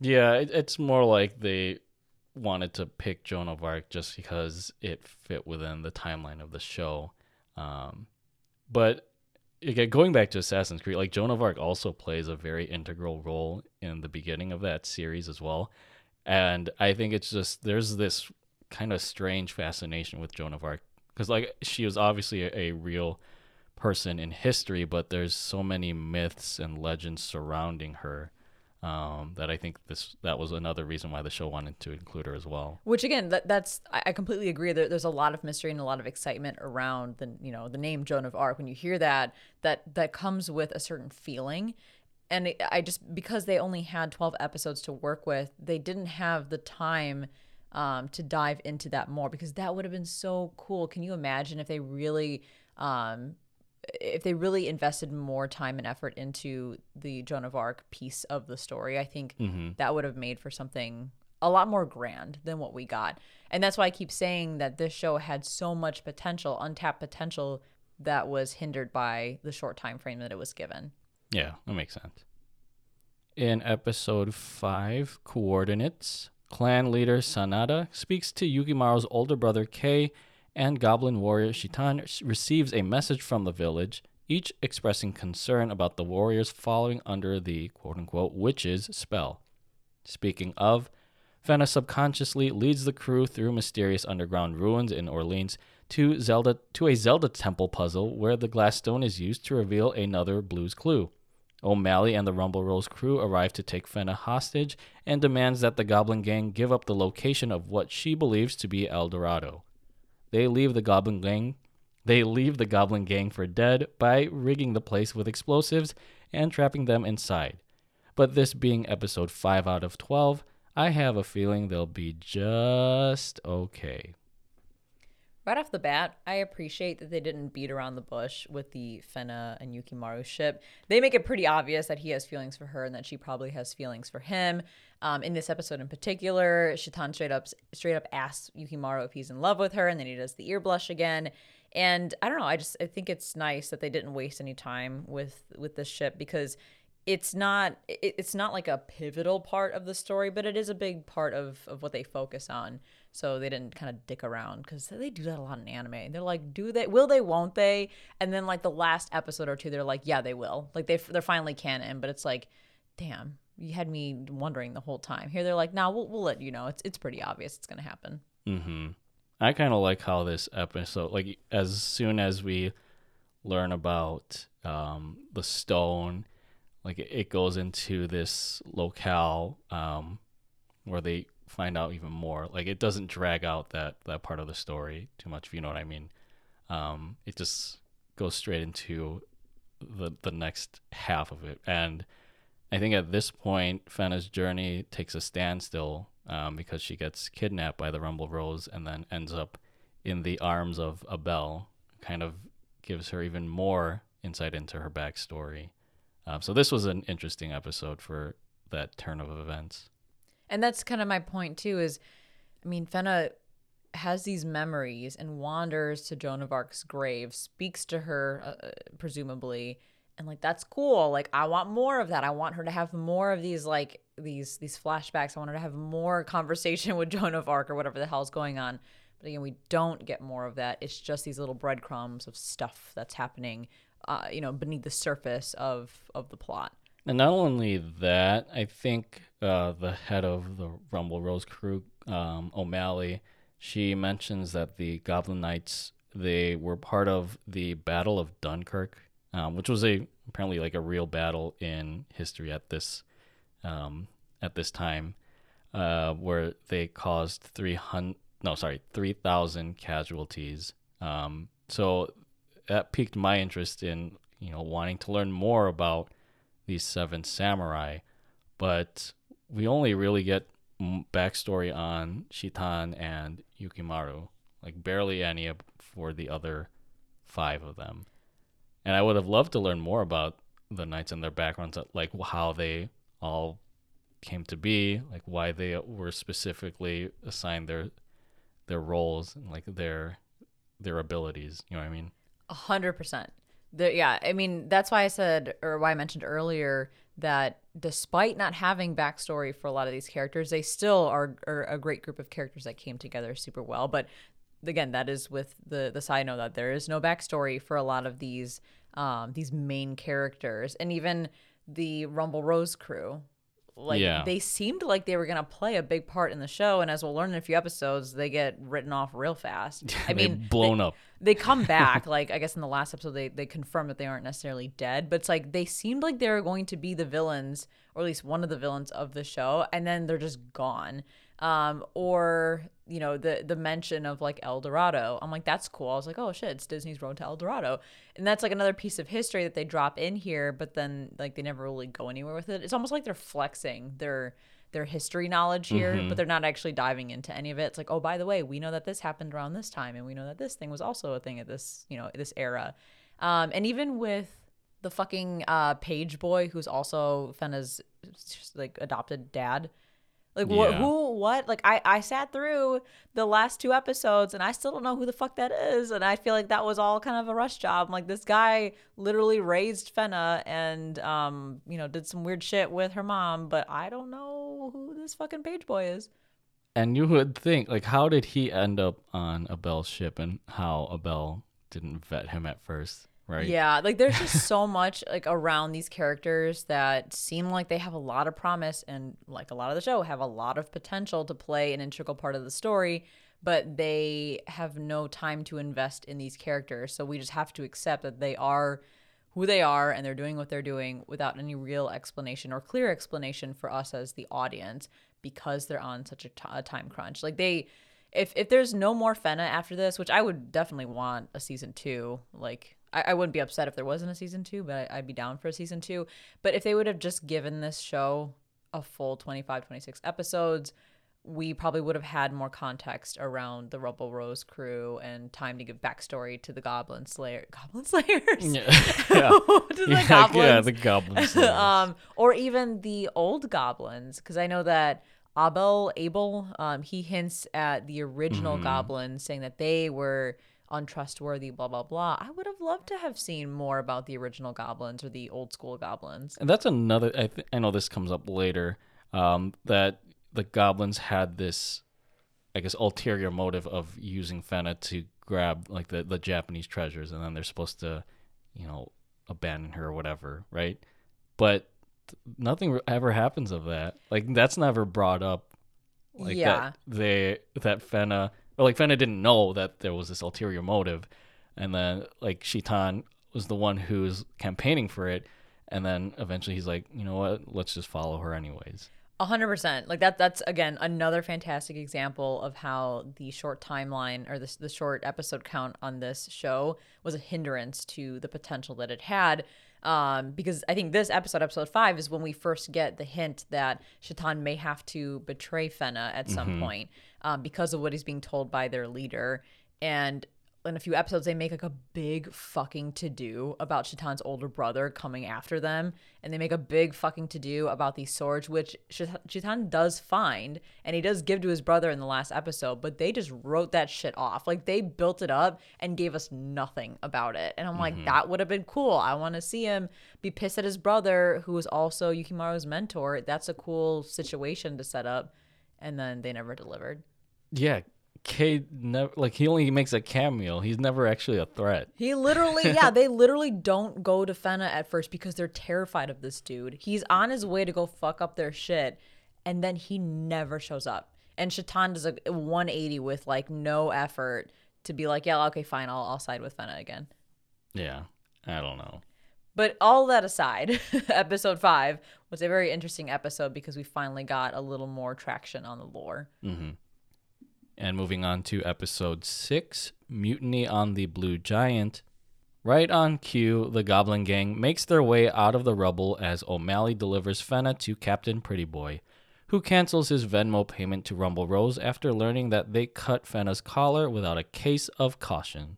Yeah, it, it's more like they wanted to pick Joan of Arc just because it fit within the timeline of the show. Um, but again, going back to Assassin's Creed, like Joan of Arc also plays a very integral role in the beginning of that series as well. And I think it's just there's this kind of strange fascination with Joan of Arc because like she was obviously a, a real person in history, but there's so many myths and legends surrounding her um, that I think this that was another reason why the show wanted to include her as well. Which again, that, that's I completely agree. There, there's a lot of mystery and a lot of excitement around the you know the name Joan of Arc. When you hear that, that that comes with a certain feeling, and I just because they only had 12 episodes to work with, they didn't have the time um, to dive into that more because that would have been so cool. Can you imagine if they really um, if they really invested more time and effort into the Joan of Arc piece of the story, I think mm-hmm. that would have made for something a lot more grand than what we got. And that's why I keep saying that this show had so much potential, untapped potential that was hindered by the short time frame that it was given. Yeah, that makes sense. In episode 5, Coordinates, clan leader Sanada speaks to Yukimaru's older brother Kei, and goblin warrior Shitan receives a message from the village, each expressing concern about the warriors falling under the quote unquote witch's spell. Speaking of, Fena subconsciously leads the crew through mysterious underground ruins in Orleans to Zelda to a Zelda temple puzzle where the glass stone is used to reveal another blues clue. O'Malley and the Rumble Rose crew arrive to take Fena hostage and demands that the Goblin Gang give up the location of what she believes to be El Dorado. They leave the Goblin Gang they leave the Goblin Gang for dead by rigging the place with explosives and trapping them inside. But this being episode 5 out of 12, I have a feeling they'll be just okay. Right off the bat, I appreciate that they didn't beat around the bush with the Fena and Yukimaru ship. They make it pretty obvious that he has feelings for her and that she probably has feelings for him. Um, in this episode in particular, Shitan straight up straight up asks Yukimaru if he's in love with her, and then he does the ear blush again. And I don't know, I just I think it's nice that they didn't waste any time with with this ship because it's not it, it's not like a pivotal part of the story, but it is a big part of of what they focus on. So they didn't kind of dick around because they do that a lot in anime. They're like, do they? Will they? Won't they? And then like the last episode or two, they're like, yeah, they will. Like they they're finally canon, but it's like, damn, you had me wondering the whole time. Here they're like, nah, we'll we'll let you know. It's it's pretty obvious it's gonna happen. Mm-hmm. I kind of like how this episode, like, as soon as we learn about um, the stone, like, it, goes into this locale um, where they find out even more. Like, it doesn't drag out that that part of the story too much, if you know what I mean. Um, it just goes straight into the the next half of it, and I think at this point, Fena's journey takes a standstill um, because she gets kidnapped by the Rumble Rose and then ends up in the arms of Abel. Kind of gives her even more insight into her backstory. Um, so this was an interesting episode for that turn of events. And that's kind of my point too. Is I mean, Fena has these memories and wanders to Joan of Arc's grave, speaks to her, uh, presumably, and like that's cool. Like I want more of that. I want her to have more of these like these these flashbacks. I want her to have more conversation with Joan of Arc or whatever the hell's going on. But again, we don't get more of that. It's just these little breadcrumbs of stuff that's happening, uh, you know, beneath the surface of of the plot. And not only that, I think uh, the head of the Rumble Rose crew, um, O'Malley, she mentions that the Goblin Knights they were part of the Battle of Dunkirk, um, which was a apparently like a real battle in history at this um, at this time, uh, where they caused three hundred no sorry three thousand casualties. Um, so that piqued my interest in you know wanting to learn more about these seven samurai, but we only really get backstory on Shitan and Yukimaru, like barely any for the other five of them. And I would have loved to learn more about the knights and their backgrounds, uh, like how they all came to be, like why they were specifically assigned their their roles and like their their abilities. You know what I mean? A hundred percent. Yeah, I mean that's why I said, or why I mentioned earlier that despite not having backstory for a lot of these characters, they still are, are a great group of characters that came together super well. But again, that is with the the side note that there is no backstory for a lot of these um, these main characters, and even the Rumble Rose crew. Like Yeah. they seemed like they were gonna play a big part in the show, and as we'll learn in a few episodes, they get written off real fast. I mean, blown they- up. they come back like i guess in the last episode they, they confirmed that they aren't necessarily dead but it's like they seemed like they were going to be the villains or at least one of the villains of the show and then they're just gone um or you know the the mention of like el dorado i'm like that's cool i was like oh shit it's disney's road to el dorado and that's like another piece of history that they drop in here but then like they never really go anywhere with it it's almost like they're flexing their their history knowledge here, but they're not actually diving into any of it. It's like, oh, by the way, we know that this happened around this time, and we know that this thing was also a thing at this, you know, this era. Um, and even with the fucking uh, page boy, who's also Fena's like adopted dad. Like what? Yeah. Who? What? Like I, I sat through the last two episodes and I still don't know who the fuck that is. And I feel like that was all kind of a rush job. Like this guy literally raised Fena and um, you know, did some weird shit with her mom, but I don't know who this fucking page boy is. And you would think, like, how did he end up on Abel's ship, and how Abel didn't vet him at first, right? Yeah, like there's just so much like around these characters that seem like they have a lot of promise and like a lot of the show have a lot of potential to play an integral part of the story, but they have no time to invest in these characters. So we just have to accept that they are who they are and they're doing what they're doing without any real explanation or clear explanation for us as the audience because they're on such a a time crunch. Like they if if there's no more Fena after this, which I would definitely want a season two, like I, I wouldn't be upset if there wasn't a season two, but I, I'd be down for a season two. But if they would have just given this show a full 25, 26 episodes, we probably would have had more context around the Rumble Rose crew and time to give backstory to the Goblin Slayer, Goblin Slayers, Yeah. yeah. to the yeah, goblins, yeah, the goblins. um, or even the old goblins, because I know that Abel Abel um, he hints at the original Mm-hmm. goblins, saying that they were untrustworthy, blah blah blah. I would have loved to have seen more about the original goblins or the old school goblins. And that's another. I th- I know this comes up later. Um, that the goblins had this, I guess, ulterior motive of using Fena to grab like the the Japanese treasures, and then they're supposed to, you know, abandon her or whatever, right? But nothing ever happens of that. Like that's never brought up. Like Yeah. that they that Fena or like Fena didn't know that there was this ulterior motive, and then like Shitan was the one who's campaigning for it, and then eventually he's like, you know what, let's just follow her anyways. A hundred percent. Like that. That's again another fantastic example of how the short timeline or the the short episode count on this show was a hindrance to the potential that it had. Um, because I think this episode, episode five, is when we first get the hint that Shitan may have to betray Fena at some point, um, because of what he's being told by their leader. And in a few episodes, they make like a big fucking to do about Shitan's older brother coming after them. And they make a big fucking to do about these swords, which Shait- Shitan does find and he does give to his brother in the last episode, but they just wrote that shit off. Like they built it up and gave us nothing about it. And I'm like, mm-hmm. that would have been cool. I want to see him be pissed at his brother, who is also Yukimaru's mentor. That's a cool situation to set up. And then they never delivered. Yeah, Cade never like he only makes a cameo. He's never actually a threat. He literally, yeah, they literally don't go to Fena at first because they're terrified of this dude. He's on his way to go fuck up their shit, and then he never shows up. and Shitan does a 180 with like no effort to be like, yeah, okay, fine, I'll I'll side with Fena again. Yeah, I don't know. But all that aside, episode five was a very interesting episode because we finally got a little more traction on the lore. Mm-hmm. And moving on to episode six Mutiny on the Blue Giant. Right on cue, the Goblin Gang makes their way out of the rubble as O'Malley delivers Fena to Captain Pretty Boy, who cancels his Venmo payment to Rumble Rose after learning that they cut Fena's collar without a case of caution.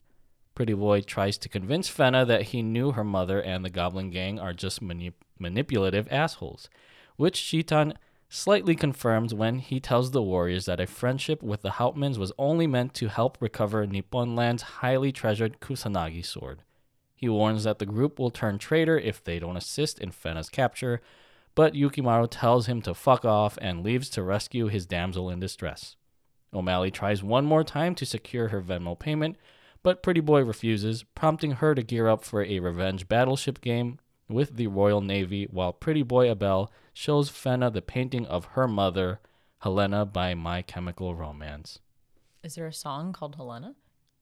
Pretty Boy tries to convince Fena that he knew her mother and the Goblin Gang are just manip- manipulative assholes, which Shitan slightly confirms when he tells the warriors that a friendship with the Houtmans was only meant to help recover Nippon Land's highly treasured Kusanagi sword. He warns that the group will turn traitor if they don't assist in Fena's capture, but Yukimaru tells him to fuck off and leaves to rescue his damsel in distress. O'Malley tries one more time to secure her Venmo payment, but Pretty Boy refuses, prompting her to gear up for a revenge battleship game with the Royal Navy, while Pretty Boy Abel shows Fena the painting of her mother, Helena by My Chemical Romance. Is there a song called Helena?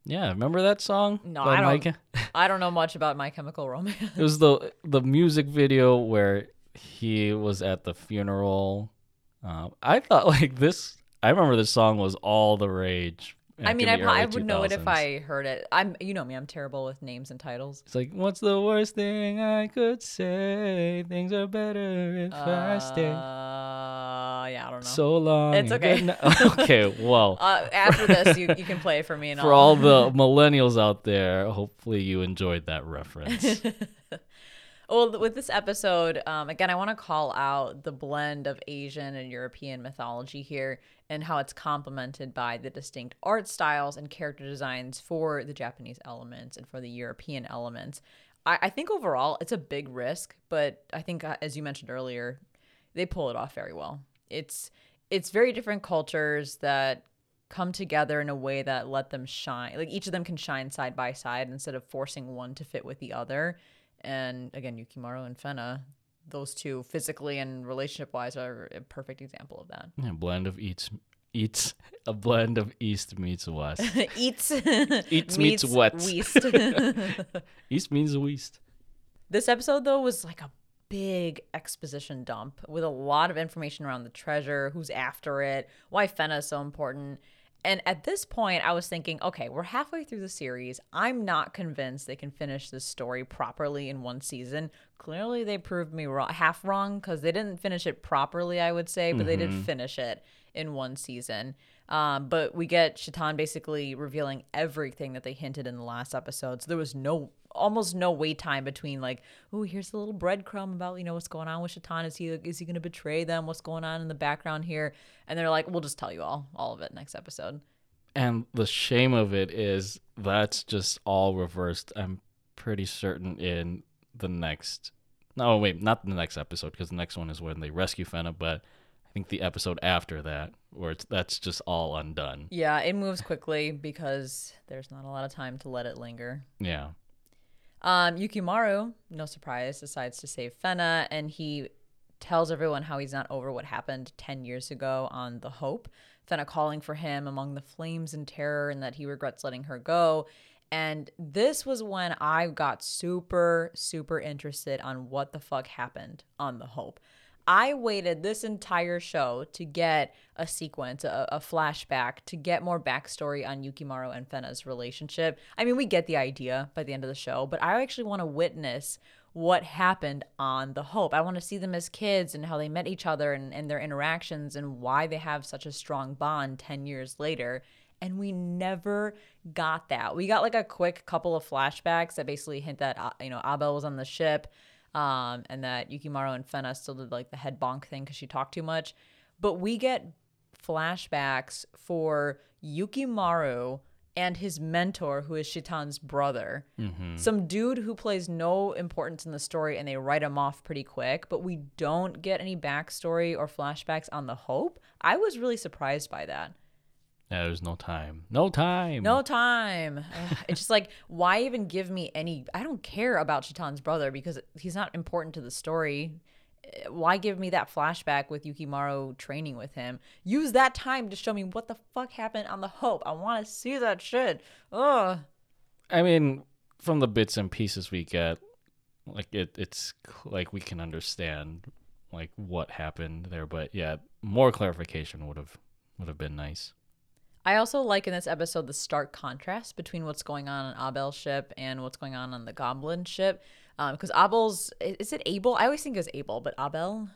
Yeah, remember that song? No, I don't. I don't know much about My Chemical Romance. It was the the music video where he was at the funeral. Uh, I thought like this. I remember this song was all the rage. I mean, I, pro- I would know it if I heard it. I'm, you know me, I'm terrible with names and titles. It's like, what's the worst thing I could say? Things are better if I stay. Uh, yeah, I don't know. So long. It's okay. okay, well, uh, after this, you, you can play for me and for I'll- all the millennials out there, hopefully you enjoyed that reference. Well, with this episode, um, again, I want to call out the blend of Asian and European mythology here and how it's complemented by the distinct art styles and character designs for the Japanese elements and for the European elements. I, I think overall it's a big risk, but I think, uh, as you mentioned earlier, they pull it off very well. It's it's very different cultures that come together in a way that let them shine. Like each of them can shine side by side instead of forcing one to fit with the other. And again, Yukimaru and Fena, those two physically and relationship wise are a perfect example of that. a blend of eats eats a blend of East meets West. Eats Eats meets wet. Weast. East means West. This episode, though, was like a big exposition dump with a lot of information around the treasure, who's after it, why Fena is so important. And at this point, I was thinking, okay, we're halfway through the series. I'm not convinced they can finish this story properly in one season. Clearly, they proved me wrong, half wrong because they didn't finish it properly, I would say, but they did finish it in one season. Um, but we get Shitan basically revealing everything that they hinted in the last episode. So there was no, almost no wait time between like, oh, here's a little breadcrumb about you know what's going on with Shitan. Is he is he going to betray them? What's going on in the background here? And they're like, we'll just tell you all, all of it next episode. And the shame of it is that's just all reversed. I'm pretty certain in the next. No, wait, not the next episode because the next one is when they rescue Fena, but I think the episode after that where it's that's just all undone. Yeah, it moves quickly because there's not a lot of time to let it linger. Yeah. Um, Yukimaru, no surprise, decides to save Fena, and he tells everyone how he's not over what happened 10 years ago on The Hope. Fena calling for him among the flames and terror, and that he regrets letting her go. And this was when I got super, super interested on what the fuck happened on The Hope. I waited this entire show to get a sequence, a, a flashback, to get more backstory on Yukimaru and Fena's relationship. I mean, we get the idea by the end of the show, but I actually want to witness what happened on The Hope. I want to see them as kids and how they met each other and, and their interactions and why they have such a strong bond 10 years later. And we never got that. We got like a quick couple of flashbacks that basically hint that, uh, you know, Abel was on the ship um, and that Yukimaru and Fena still did like the head bonk thing because she talked too much. But we get flashbacks for Yukimaru and his mentor, who is Shitan's brother. Some dude who plays no importance in the story, and they write him off pretty quick. But we don't get any backstory or flashbacks on the Hope. I was really surprised by that. Yeah, there's no time. No time. No time. Ugh, it's just like, why even give me any? I don't care about Shitan's brother because he's not important to the story. eh, why give me that flashback with Yukimaru training with him? Use that time to show me what the fuck happened on the Hope. I want to see that shit. Ugh. I mean, from the bits and pieces we get, like it, it's like we can understand like what happened there. But yeah, more clarification would have would have been nice. I also like in this episode the stark contrast between what's going on on Abel's ship and what's going on on the Goblin ship. Um, because Abel's is it Abel? I always think it's Abel, but Abel.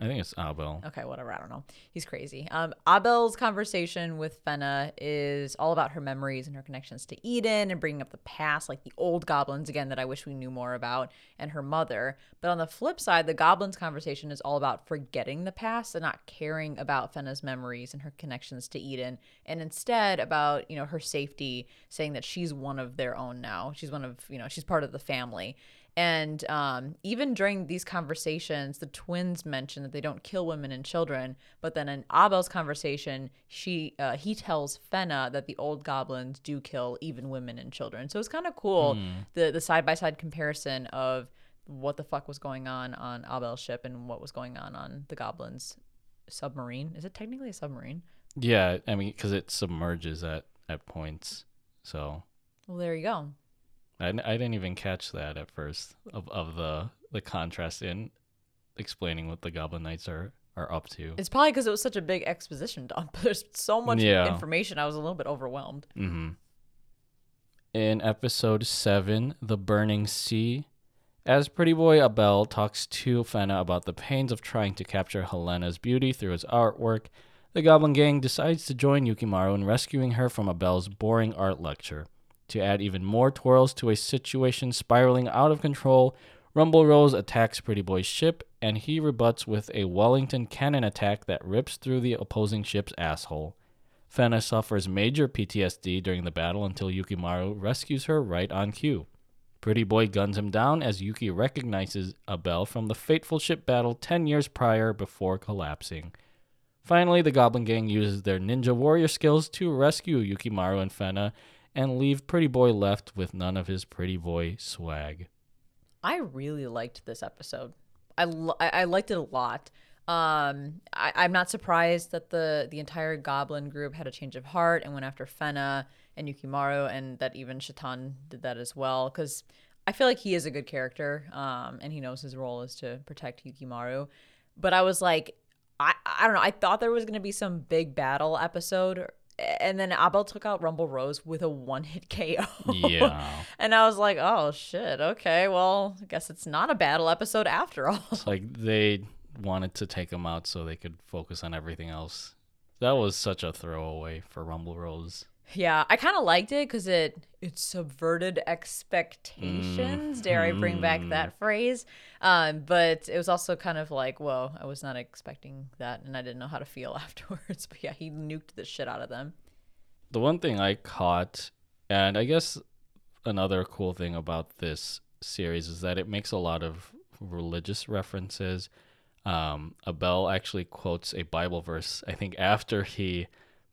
I think it's Abel. Okay, whatever. I don't know. He's crazy. Um, Abel's conversation with Fena is all about her memories and her connections to Eden and bringing up the past, like the old goblins again that I wish we knew more about, and her mother. But on the flip side, the goblins' conversation is all about forgetting the past and not caring about Fena's memories and her connections to Eden, and instead about you know her safety, saying that she's one of their own now. She's one of you know she's part of the family. And um, even during these conversations, the twins mention that they don't kill women and children. But then in Abel's conversation, she uh, he tells Fena that the old goblins do kill even women and children. So it's kind of cool the the side by side comparison of what the fuck was going on on Abel's ship and what was going on on the goblins submarine. Is it technically a submarine? Yeah, I mean, because it submerges at at points. So Well, there you go. I, I didn't even catch that at first of of the the contrast in explaining what the Goblin Knights are are up to. It's probably because it was such a big exposition dump. There's so much Yeah. information. I was a little bit overwhelmed. Mm-hmm. In episode 7, The Burning Sea, as Pretty Boy Abel talks to Fena about the pains of trying to capture Helena's beauty through his artwork, the Goblin Gang decides to join Yukimaru in rescuing her from Abel's boring art lecture. To add even more twirls to a situation spiraling out of control, Rumble Rose attacks Pretty Boy's ship, and he rebuts with a Wellington cannon attack that rips through the opposing ship's asshole. Fena suffers major PTSD during the battle until Yukimaru rescues her right on cue. Pretty Boy guns him down as Yuki recognizes Abel from the fateful ship battle 10 years prior before collapsing. Finally, the Goblin Gang uses their ninja warrior skills to rescue Yukimaru and Fena and leave Pretty Boy left with none of his Pretty Boy swag. I really liked this episode. I, lo- I, liked it a lot. Um, I, I'm not surprised that the the entire Goblin group had a change of heart and went after Fena and Yukimaru, and that even Shitan did that as well. Because I feel like he is a good character, um, and he knows his role is to protect Yukimaru. But I was like, I I don't know. I thought there was gonna be some big battle episode. And then Abel took out Rumble Rose with a one hit KO. Yeah. And I was like, oh shit, okay, well, I guess it's not a battle episode after all. It's like they wanted to take him out so they could focus on everything else. That was such a throwaway for Rumble Rose. Yeah, I kind of liked it because it it subverted expectations. Dare I bring back that phrase? Um, but it was also kind of like, whoa, I was not expecting that, and I didn't know how to feel afterwards. But yeah, he nuked the shit out of them. The one thing I caught, and I guess another cool thing about this series is that it makes a lot of religious references. Um, Abel actually quotes a Bible verse, I think, after he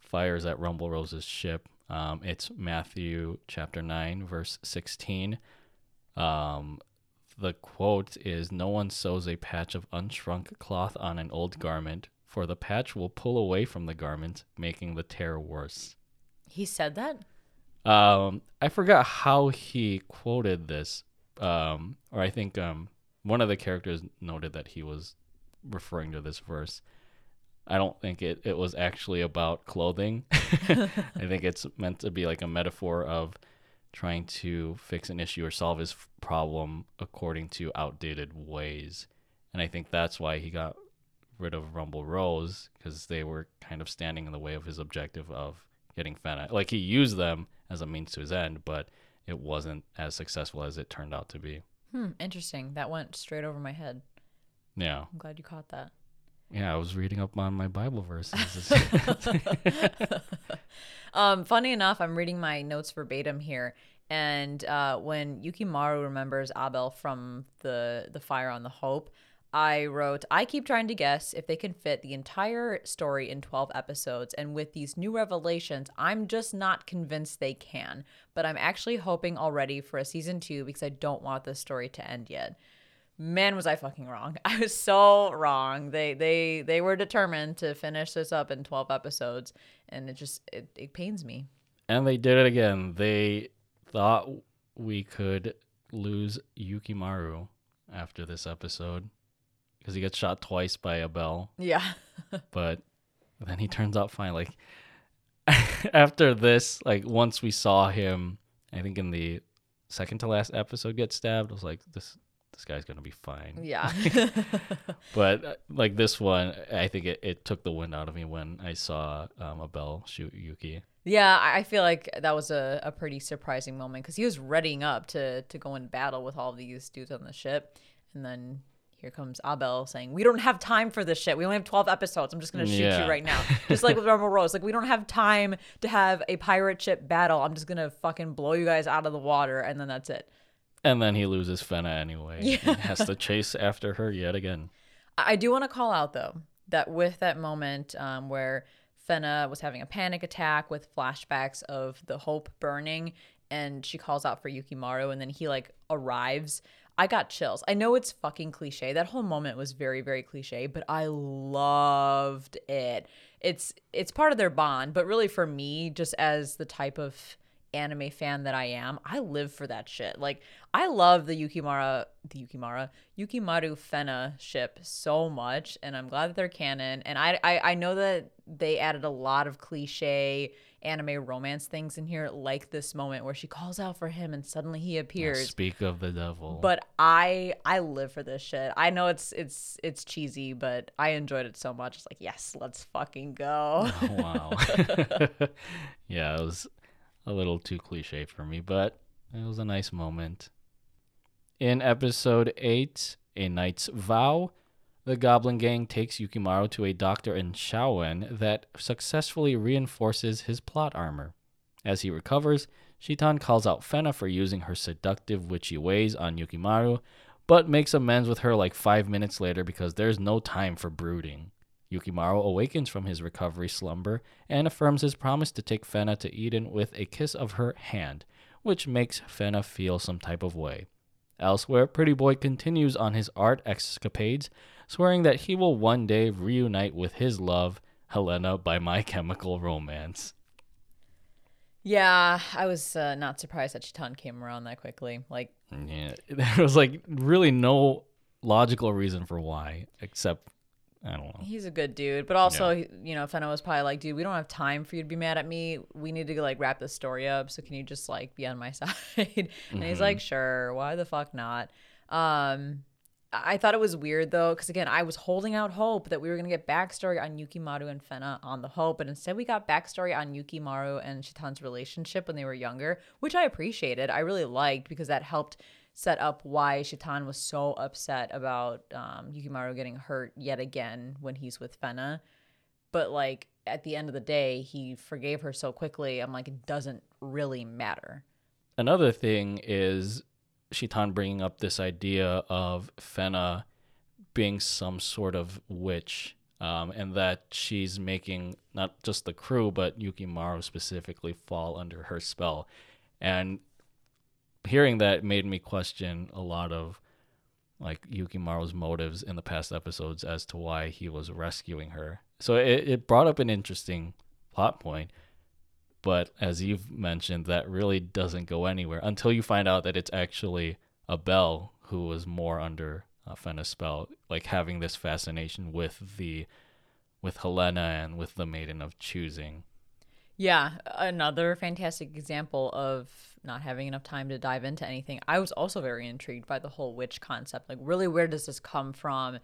fires at Rumble Rose's ship. Um, it's Matthew chapter 9, verse 16. Um, the quote is No one sews a patch of unshrunk cloth on an old garment, for the patch will pull away from the garment, making the tear worse. He said that. Um, I forgot how he quoted this, um, or I think um, one of the characters noted that he was referring to this verse. I don't think it, it was actually about clothing. I think it's meant to be like a metaphor of trying to fix an issue or solve his problem according to outdated ways. And I think that's why he got rid of Rumble Rose because they were kind of standing in the way of his objective of getting Fena. Like he used them as a means to his end, but it wasn't as successful as it turned out to be. Hmm, interesting. That went straight over my head. Yeah. I'm glad you caught that. Yeah, I was reading up on my Bible verses. Um, funny enough, I'm reading my notes verbatim here, and uh, when Yukimaru remembers Abel from the the fire on the Hope, I wrote, I keep trying to guess if they can fit the entire story in 12 episodes, and with these new revelations, I'm just not convinced they can. But I'm actually hoping already for a season two because I don't want this story to end yet. Man was i fucking wrong. I was so wrong. They they they were determined to finish this up in 12 episodes and it just it, it pains me. And they did it again. They thought we could lose Yukimaru after this episode because he gets shot twice by Abel, yeah. But then he turns out fine. Like after this, like once we saw him, I think in the second to last episode get stabbed, I was like, this this guy's gonna be fine. yeah But uh, like this one, I think it, it took the wind out of me when I saw um, Abel shoot Yuki. Yeah, I I feel like that was a, a pretty surprising moment because he was readying up to to go in battle with all these dudes on the ship, and then here comes Abel saying, "We don't have time for this shit. We only have twelve episodes. I'm just gonna shoot Yeah. you right now." Just like with Rumble Rose, like we don't have time to have a pirate ship battle. I'm just gonna fucking blow you guys out of the water, and then that's it. And then he loses Fena anyway. Yeah. and has to chase after her yet again. I do want to call out though that with that moment um, where Fena was having a panic attack with flashbacks of the hope burning, and she calls out for Yukimaru, and then he like arrives. I got chills. I know it's fucking cliche. That whole moment was very, very cliche, but I loved it. It's it's part of their bond, but really for me, just as the type of anime fan that I am, I live for that shit. Like I love the Yukimara the Yukimara Yukimaru Fena ship so much and I'm glad that they're canon and I I, I know that they added a lot of cliche anime romance things in here like this moment where she calls out for him and suddenly he appears Speak of the devil. but I I live for this shit. I know it's it's it's cheesy, but I enjoyed it so much. It's like, yes, let's fucking go. Oh, wow. yeah, it was a little too cliche for me, but it was a nice moment. In episode 8, A Knight's Vow, the Goblin Gang takes Yukimaru to a doctor in Shaoen that successfully reinforces his plot armor. As he recovers, Shitan calls out Fena for using her seductive witchy ways on Yukimaru, but makes amends with her like five minutes later because there's no time for brooding. Yukimaru awakens from his recovery slumber and affirms his promise to take Fena to Eden with a kiss of her hand, which makes Fena feel some type of way. Elsewhere, Pretty Boy continues on his art escapades, swearing that he will one day reunite with his love, Helena by My Chemical Romance. Yeah, I was uh, not surprised that Shitan came around that quickly. Like, Yeah, there was like really no logical reason for why, except I don't know. he's a good dude, but also, you know, Fena was probably like, dude, we don't have time for you to be mad at me. We need to like wrap this story up. So can you just like be on my side? and he's like, sure. Why the fuck not? Um, I I thought it was weird though, because again, I was holding out hope that we were gonna get backstory on Yukimaru and Fena on the Hope, but instead we got backstory on Yukimaru and Shitan's relationship when they were younger, which I appreciated. I really liked because that helped set up why Shitan was so upset about um, Yukimaru getting hurt yet again when he's with Fena. But like at the end of the day, he forgave her so quickly. I'm like, it doesn't really matter. Another thing is Shitan bringing up this idea of Fena being some sort of witch, um, and that she's making not just the crew but Yukimaru specifically fall under her spell. And hearing that made me question a lot of like Yukimaru's motives in the past episodes as to why he was rescuing her. So it, it brought up an interesting plot point. But as you've mentioned, that really doesn't go anywhere until you find out that it's actually Abel who was more under uh, Fena's spell, like having this fascination with the with Helena and with the Maiden of Choosing. Yeah, another fantastic example of not having enough time to dive into anything. I was also very intrigued by the whole witch concept. Like, really, where does this come from?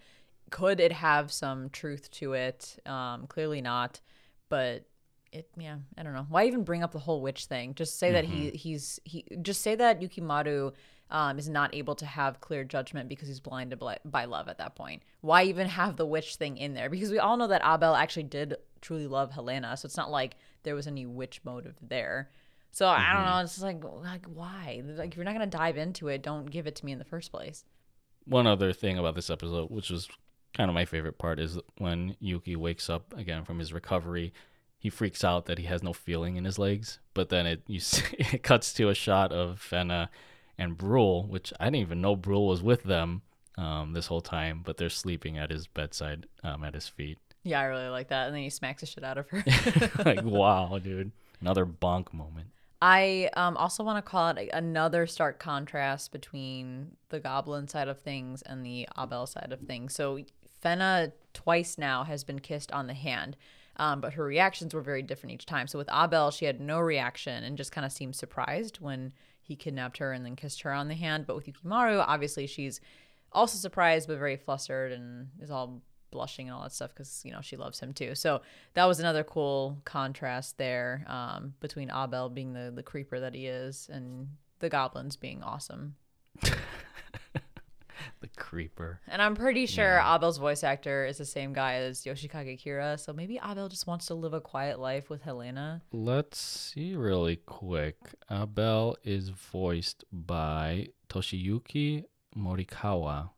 Could it have some truth to it? Um, clearly not, but it. Yeah, I don't know. Why even bring up the whole witch thing? Just say that he he's he. Just say that Yukimaru. Um, is not able to have clear judgment because he's blinded by love at that point. Why even have the witch thing in there? Because we all know that Abel actually did truly love Helena, so it's not like there was any witch motive there. So I don't know. It's just like like why? Like if you're not gonna dive into it, don't give it to me in the first place. One other thing about this episode, which was kind of my favorite part, is when Yuki wakes up again from his recovery. He freaks out that he has no feeling in his legs, but then it you see, it cuts to a shot of Fena and Brule, which I didn't even know Brule was with them. um, this whole time, but they're sleeping at his bedside, um, at his feet. Yeah, I really like that. And then he smacks the shit out of her. like, wow, dude. Another bonk moment. I um, also want to call it another stark contrast between the goblin side of things and the Abel side of things. So Fena twice now has been kissed on the hand, um, but her reactions were very different each time. So with Abel, she had no reaction and just kind of seemed surprised when he kidnapped her and then kissed her on the hand. But with Yukimaru, obviously she's also surprised but very flustered and is all blushing and all that stuff because you know she loves him too. So that was another cool contrast there um, between Abel being the the creeper that he is and the goblins being awesome. the creeper. And I'm pretty sure yeah. Abel's voice actor is the same guy as Yoshikage Kira, so maybe Abel just wants to live a quiet life with Helena. Let's see really quick. Abel is voiced by Toshiyuki Morikawa.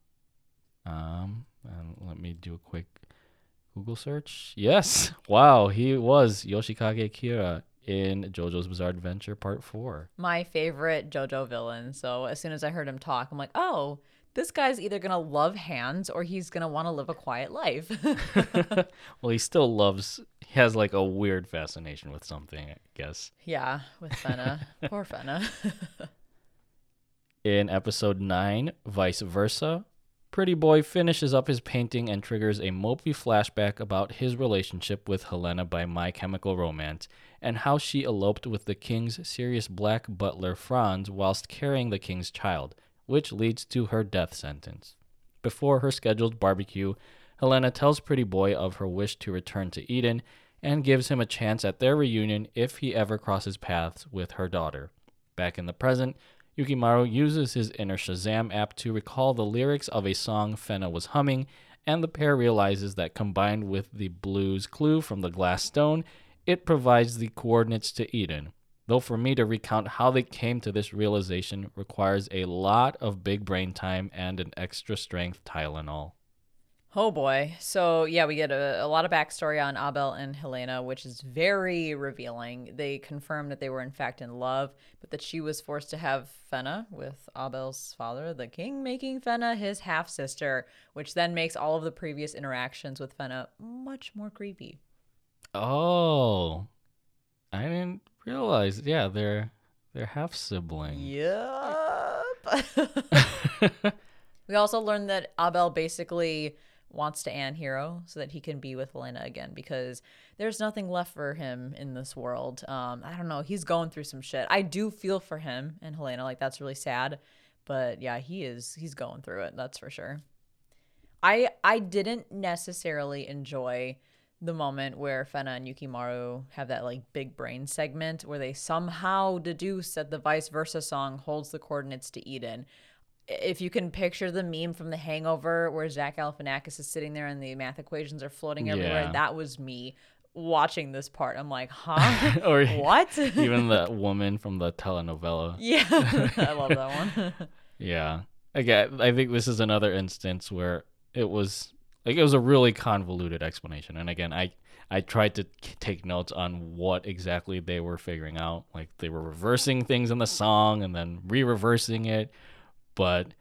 Um, and let me do a quick Google search. Yes. Wow, he was Yoshikage Kira in JoJo's Bizarre Adventure Part 4. My favorite JoJo villain. So as soon as I heard him talk, I'm like, oh, this guy's either going to love hands or he's going to want to live a quiet life. well, he still loves, he has like a weird fascination with something, I guess. Yeah, with Fena. Poor Fena. in episode 9, Vice Versa, Pretty Boy finishes up his painting and triggers a mopey flashback about his relationship with Helena by My Chemical Romance and how she eloped with the king's serious black butler Franz whilst carrying the king's child, which leads to her death sentence. Before her scheduled barbecue, Helena tells Pretty Boy of her wish to return to Eden and gives him a chance at their reunion if he ever crosses paths with her daughter. Back in the present, Yukimaru uses his inner Shazam app to recall the lyrics of a song Fena was humming, and the pair realizes that combined with the blues clue from the glass stone, it provides the coordinates to Eden. Though for me to recount how they came to this realization requires a lot of big brain time and an extra strength Tylenol. Oh boy. So, yeah, we get a, a, lot of backstory on Abel and Helena, which is very revealing. They confirm that they were, in fact, in love, but that she was forced to have Fena with Abel's father, the king, making Fena his half sister, which then makes all of the previous interactions with Fena much more creepy. Oh, I didn't realize. Yeah, they're they're half siblings. Yep. we also learned that Abel basically wants to Anhero so that he can be with Helena again because there's nothing left for him in this world. Um, I don't know. He's going through some shit. I do feel for him and Helena. Like that's really sad, but yeah, he is. He's going through it. That's for sure. I I didn't necessarily enjoy the moment where Fena and Yukimaru have that like big brain segment where they somehow deduce that the vice versa song holds the coordinates to Eden if you can picture the meme from The Hangover where Zach Galifianakis is sitting there and the math equations are floating everywhere, yeah. that was me watching this part. I'm like, huh? or what? even the woman from the telenovela. Yeah, I love that one. yeah, again, I think this is another instance where it was like it was a really convoluted explanation, and again, I I tried to take notes on what exactly they were figuring out. Like they were reversing things in the song and then re-reversing it but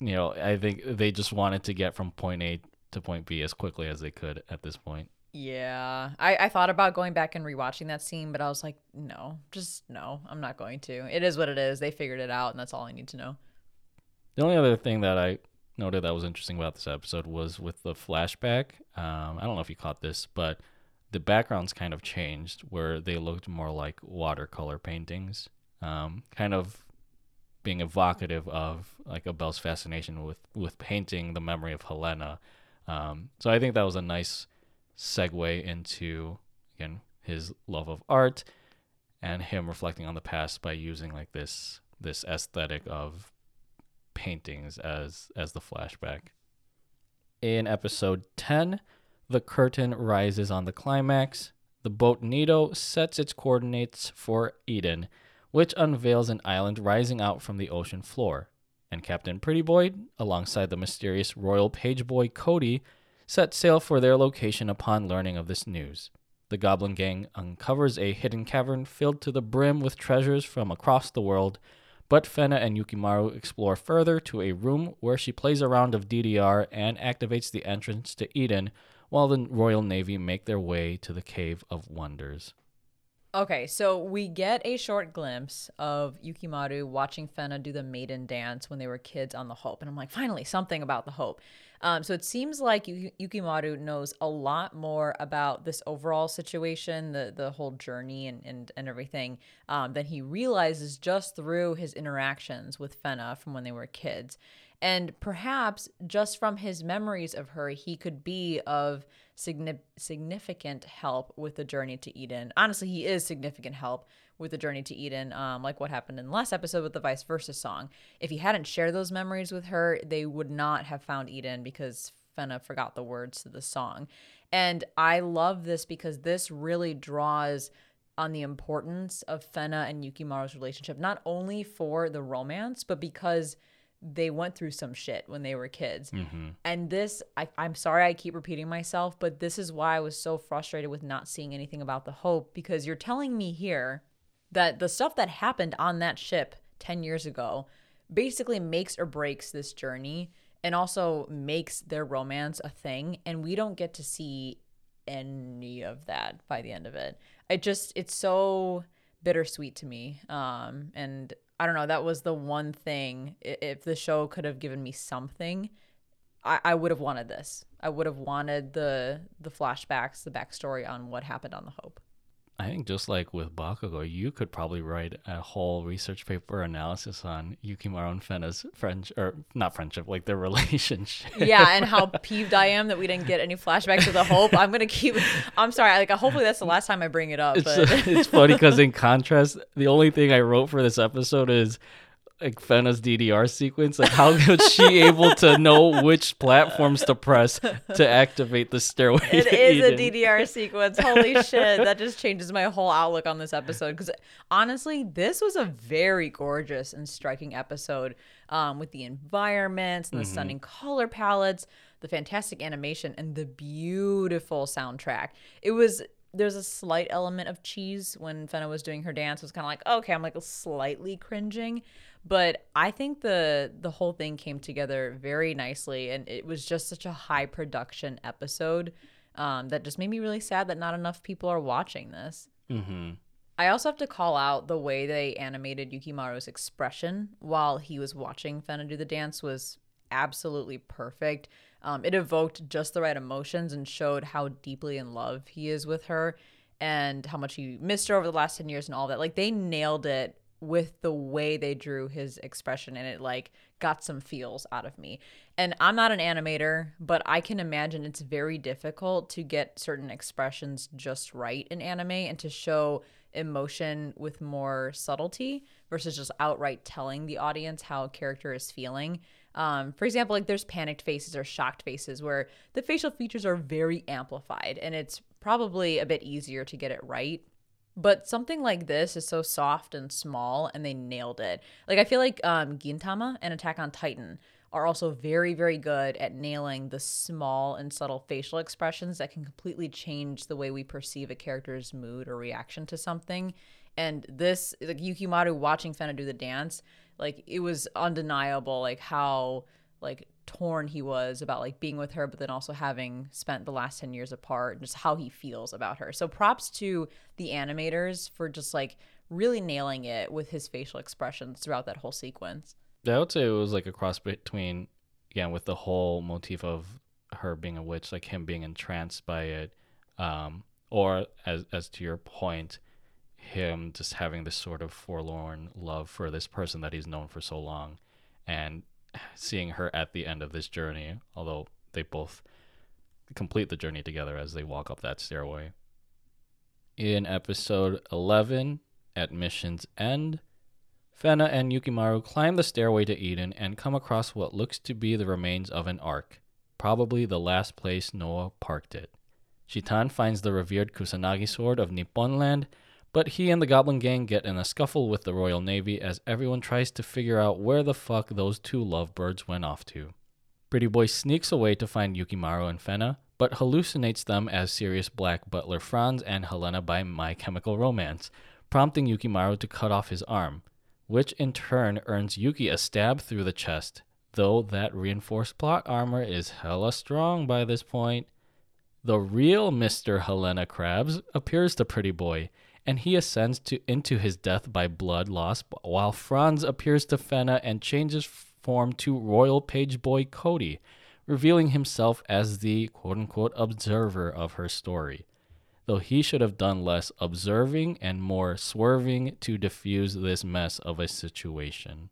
you know, I think they just wanted to get from point A to point B as quickly as they could at this point. Yeah. I, I thought about going back and rewatching that scene, but I was like, no, just no, I'm not going to. It is what it is. They figured it out, and that's all I need to know. The only other thing that I noted that was interesting about this episode was with the flashback. Um, I don't know if you caught this, but the backgrounds kind of changed where they looked more like watercolor paintings. Um, kind of being evocative of like Abel's fascination with with painting the memory of Helena. Um, so I think that was a nice segue into again his love of art and him reflecting on the past by using like this this aesthetic of paintings as as the flashback. In episode 10, the curtain rises on the climax. The boat Nido sets its coordinates for Eden which unveils an island rising out from the ocean floor. And Captain Prettyboy, alongside the mysterious royal page boy Cody, set sail for their location upon learning of this news. The Goblin Gang uncovers a hidden cavern filled to the brim with treasures from across the world, But Fena and Yukimaru explore further to a room where she plays a round of DDR and activates the entrance to Eden, while the Royal Navy make their way to the Cave of Wonders. Okay, so we get a short glimpse of Yukimaru watching Fena do the maiden dance when they were kids on the Hope. And I'm like, finally, something about the Hope. Um, so it seems like Yukimaru knows a lot more about this overall situation, the the whole journey and and, and everything, um, than he realizes just through his interactions with Fena from when they were kids. And perhaps just from his memories of her, he could be of significant help with the journey to Eden. Honestly, he is significant help with the journey to Eden, um, like what happened in the last episode with the vice versa song. If he hadn't shared those memories with her, they would not have found Eden because Fena forgot the words to the song. And I love this because this really draws on the importance of Fena and Yukimaru's relationship, not only for the romance, but because they went through some shit when they were kids. Mm-hmm. And this, I, I'm sorry I keep repeating myself, but this is why I was so frustrated with not seeing anything about the hope because you're telling me here that the stuff that happened on that ship 10 years ago basically makes or breaks this journey and also makes their romance a thing. And we don't get to see any of that by the end of it. It just, it's so bittersweet to me. Um, and I don't know, that was the one thing. If the show could have given me something, I, I would have wanted this. I would have wanted the the flashbacks, the backstory on what happened on the Hope. I think just like with Bakugo, you could probably write a whole research paper analysis on Yukimaru and Fena's friendship, or not friendship, like their relationship. Yeah, and how peeved I am that we didn't get any flashbacks of the Hope. I'm gonna keep. I'm sorry. Like, uh, hopefully that's the last time I bring it up. It's, but. it's funny because in contrast, the only thing I wrote for this episode is like Fena's DDR sequence? Like, how was she able to know which platforms to press to activate the stairway? It is Eden? a DDR sequence. Holy shit! That just changes my whole outlook on this episode. Because honestly, this was a very gorgeous and striking episode um, with the environments and the mm-hmm. stunning color palettes, the fantastic animation, and the beautiful soundtrack. It was there's a slight element of cheese when Fena was doing her dance. It was kind of like, okay, I'm like slightly cringing, but I think the the whole thing came together very nicely, and it was just such a high production episode um, that just made me really sad that not enough people are watching this. Mm-hmm. I also have to call out the way they animated Yukimaru's expression while he was watching Fena do the dance was absolutely perfect. Um, it evoked just the right emotions and showed how deeply in love he is with her and how much he missed her over the last 10 years and all that. Like they nailed it with the way they drew his expression and it like got some feels out of me. And I'm not an animator, but I can imagine it's very difficult to get certain expressions just right in anime and to show emotion with more subtlety versus just outright telling the audience how a character is feeling. Um, for example, like there's panicked faces or shocked faces where the facial features are very amplified and it's probably a bit easier to get it right but something like this is so soft and small, and they nailed it. Like I feel like um, Gintama and Attack on Titan are also very, very good at nailing the small and subtle facial expressions that can completely change the way we perceive a character's mood or reaction to something. And this, like Yukimaru watching Fena do the dance, like it was undeniable, like how like torn he was about like being with her but then also having spent the last 10 years apart and just how he feels about her. So props to the animators for just like really nailing it with his facial expressions throughout that whole sequence. Yeah, i would say it was like a cross between again with the whole motif of her being a witch like him being entranced by it um or as as to your point him just having this sort of forlorn love for this person that he's known for so long and seeing her at the end of this journey, although they both complete the journey together as they walk up that stairway. In episode 11, at mission's end, Fena and Yukimaru climb the stairway to Eden and come across what looks to be the remains of an ark, probably the last place Noah parked it. Shitan finds the revered Kusanagi sword of Nipponland but he and the Goblin Gang get in a scuffle with the Royal Navy as everyone tries to figure out where the fuck those two lovebirds went off to. Pretty Boy sneaks away to find Yukimaru and Fena, but hallucinates them as serious Black Butler Franz and Helena by My Chemical Romance, prompting Yukimaru to cut off his arm. which in turn earns Yuki a stab through the chest, though that reinforced plot armor is hella strong by this point. The real Mr. Helena Krabs appears to Pretty Boy, and he ascends to into his death by blood loss, while Franz appears to Fena and changes form to Royal Page Boy Cody, revealing himself as the quote unquote observer of her story. Though he should have done less observing and more swerving to diffuse this mess of a situation.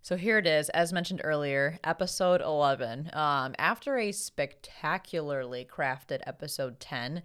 So here it is, as mentioned earlier, episode 11. Um, after a spectacularly crafted episode 10,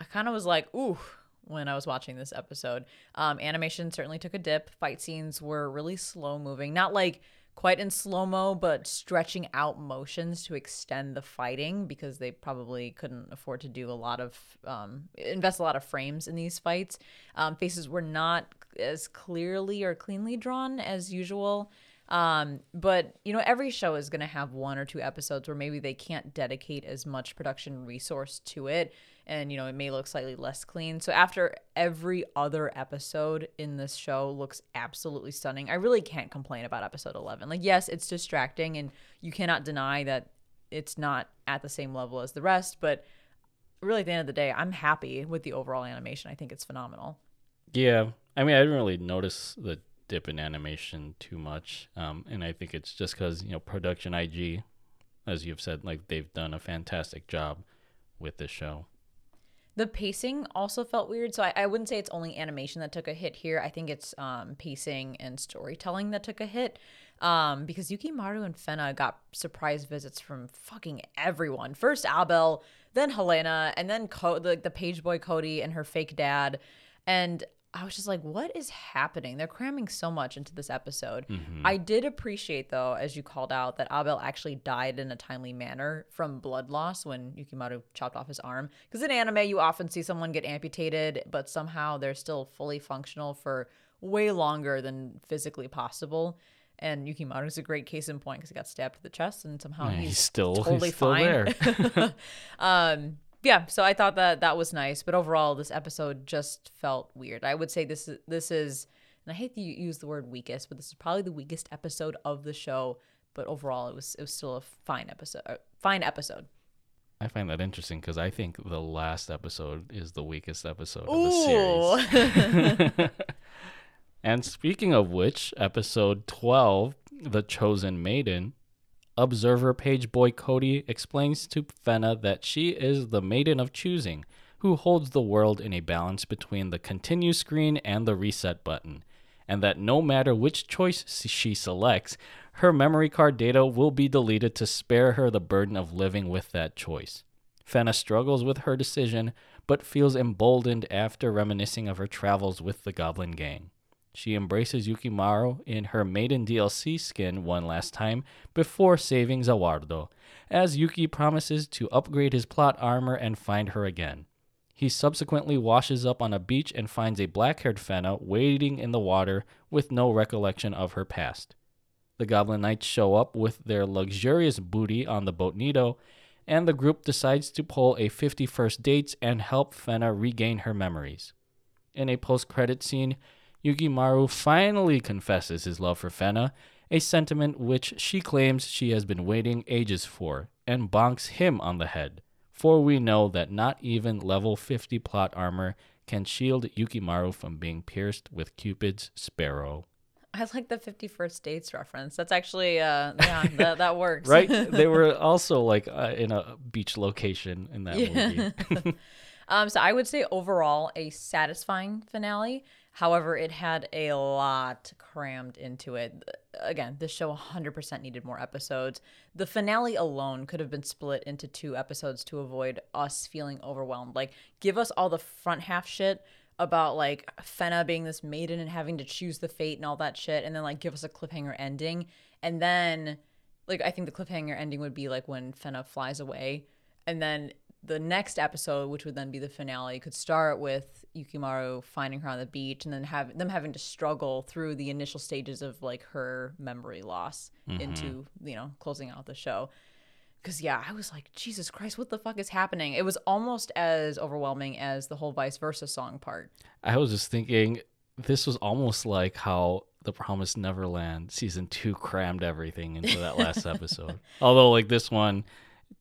I kind of was like, ooh, when I was watching this episode. Um, animation certainly took a dip. Fight scenes were really slow moving. Not like quite in slow mo, but stretching out motions to extend the fighting because they probably couldn't afford to do a lot of um, invest a lot of frames in these fights. Um, faces were not as clearly or cleanly drawn as usual. Um, but you know, every show is going to have one or two episodes where maybe they can't dedicate as much production resource to it and you know it may look slightly less clean. So after every other episode in this show looks absolutely stunning i really can't complain about episode 11 like yes it's distracting and you cannot deny that it's not at the same level as the rest but really at the end of the day i'm happy with the overall animation. I think it's phenomenal. Yeah. I mean i didn't really notice the dip in animation too much um, and i think it's just because you know production ig as you've said like they've done a fantastic job with this show the pacing also felt weird. So I, I, wouldn't say it's only animation that took a hit here. I think it's um, pacing and storytelling that took a hit. Um, because Yukimaru and Fena got surprise visits from fucking everyone. First Abel, then Helena, and then Co- the, the page boy Cody and her fake dad. And I was just like, what is happening? They're cramming so much into this episode. Mm-hmm. I did appreciate, though, as you called out, that Abel actually died in a timely manner from blood loss when Yukimaru chopped off his arm. Because in anime, you often see someone get amputated, but somehow they're still fully functional for way longer than physically possible. And Yukimaru is a great case in point because he got stabbed to the chest and somehow he's, he's, still totally he's still fine. there. um, yeah, so I thought that that was nice, but overall, this episode just felt weird. I would say this is this is, and I hate to use the word weakest, but this is probably the weakest episode of the show. But overall, it was it was still a fine episode. Uh, fine episode. I find that interesting because I think the last episode is the weakest episode Ooh. of the series. and speaking of which, episode 12, The Chosen Maiden, Observer page boy Cody explains to Fena that she is the maiden of choosing, who holds the world in a balance between the continue screen and the reset button, and that no matter which choice she selects, her memory card data will be deleted to spare her the burden of living with that choice. Fena struggles with her decision, but feels emboldened after reminiscing of her travels with the Goblin Gang. She embraces Yukimaru in her maiden DLC skin one last time before saving Zawardo, as Yuki promises to upgrade his plot armor and find her again. He subsequently washes up on a beach and finds a black haired Fena waiting in the water with no recollection of her past. The Goblin Knights show up with their luxurious booty on the boat Nido, and the group decides to pull a 51st dates and help Fena regain her memories. In a post credit scene, Yukimaru finally confesses his love for Fena, a sentiment which she claims she has been waiting ages for, and bonks him on the head. For we know that not even level 50 plot armor can shield Yukimaru from being pierced with Cupid's sparrow. I like the 51st dates reference. That's actually, uh, yeah, that, that works. right? They were also like uh, in a beach location in that yeah. movie. um, so I would say overall a satisfying finale. However, it had a lot crammed into it. Again, this show 100% needed more episodes. The finale alone could have been split into two episodes to avoid us feeling overwhelmed. Like, give us all the front half shit about like Fena being this maiden and having to choose the fate and all that shit, and then like give us a cliffhanger ending. And then, like, I think the cliffhanger ending would be like when Fena flies away. And then the next episode, which would then be the finale, could start with Yukimaru finding her on the beach and then have them having to struggle through the initial stages of like her memory loss mm-hmm. into, you know, closing out the show. Cause yeah, I was like, Jesus Christ, what the fuck is happening? It was almost as overwhelming as the whole vice versa song part. I was just thinking this was almost like how The Promised Neverland season two crammed everything into that last episode. Although like this one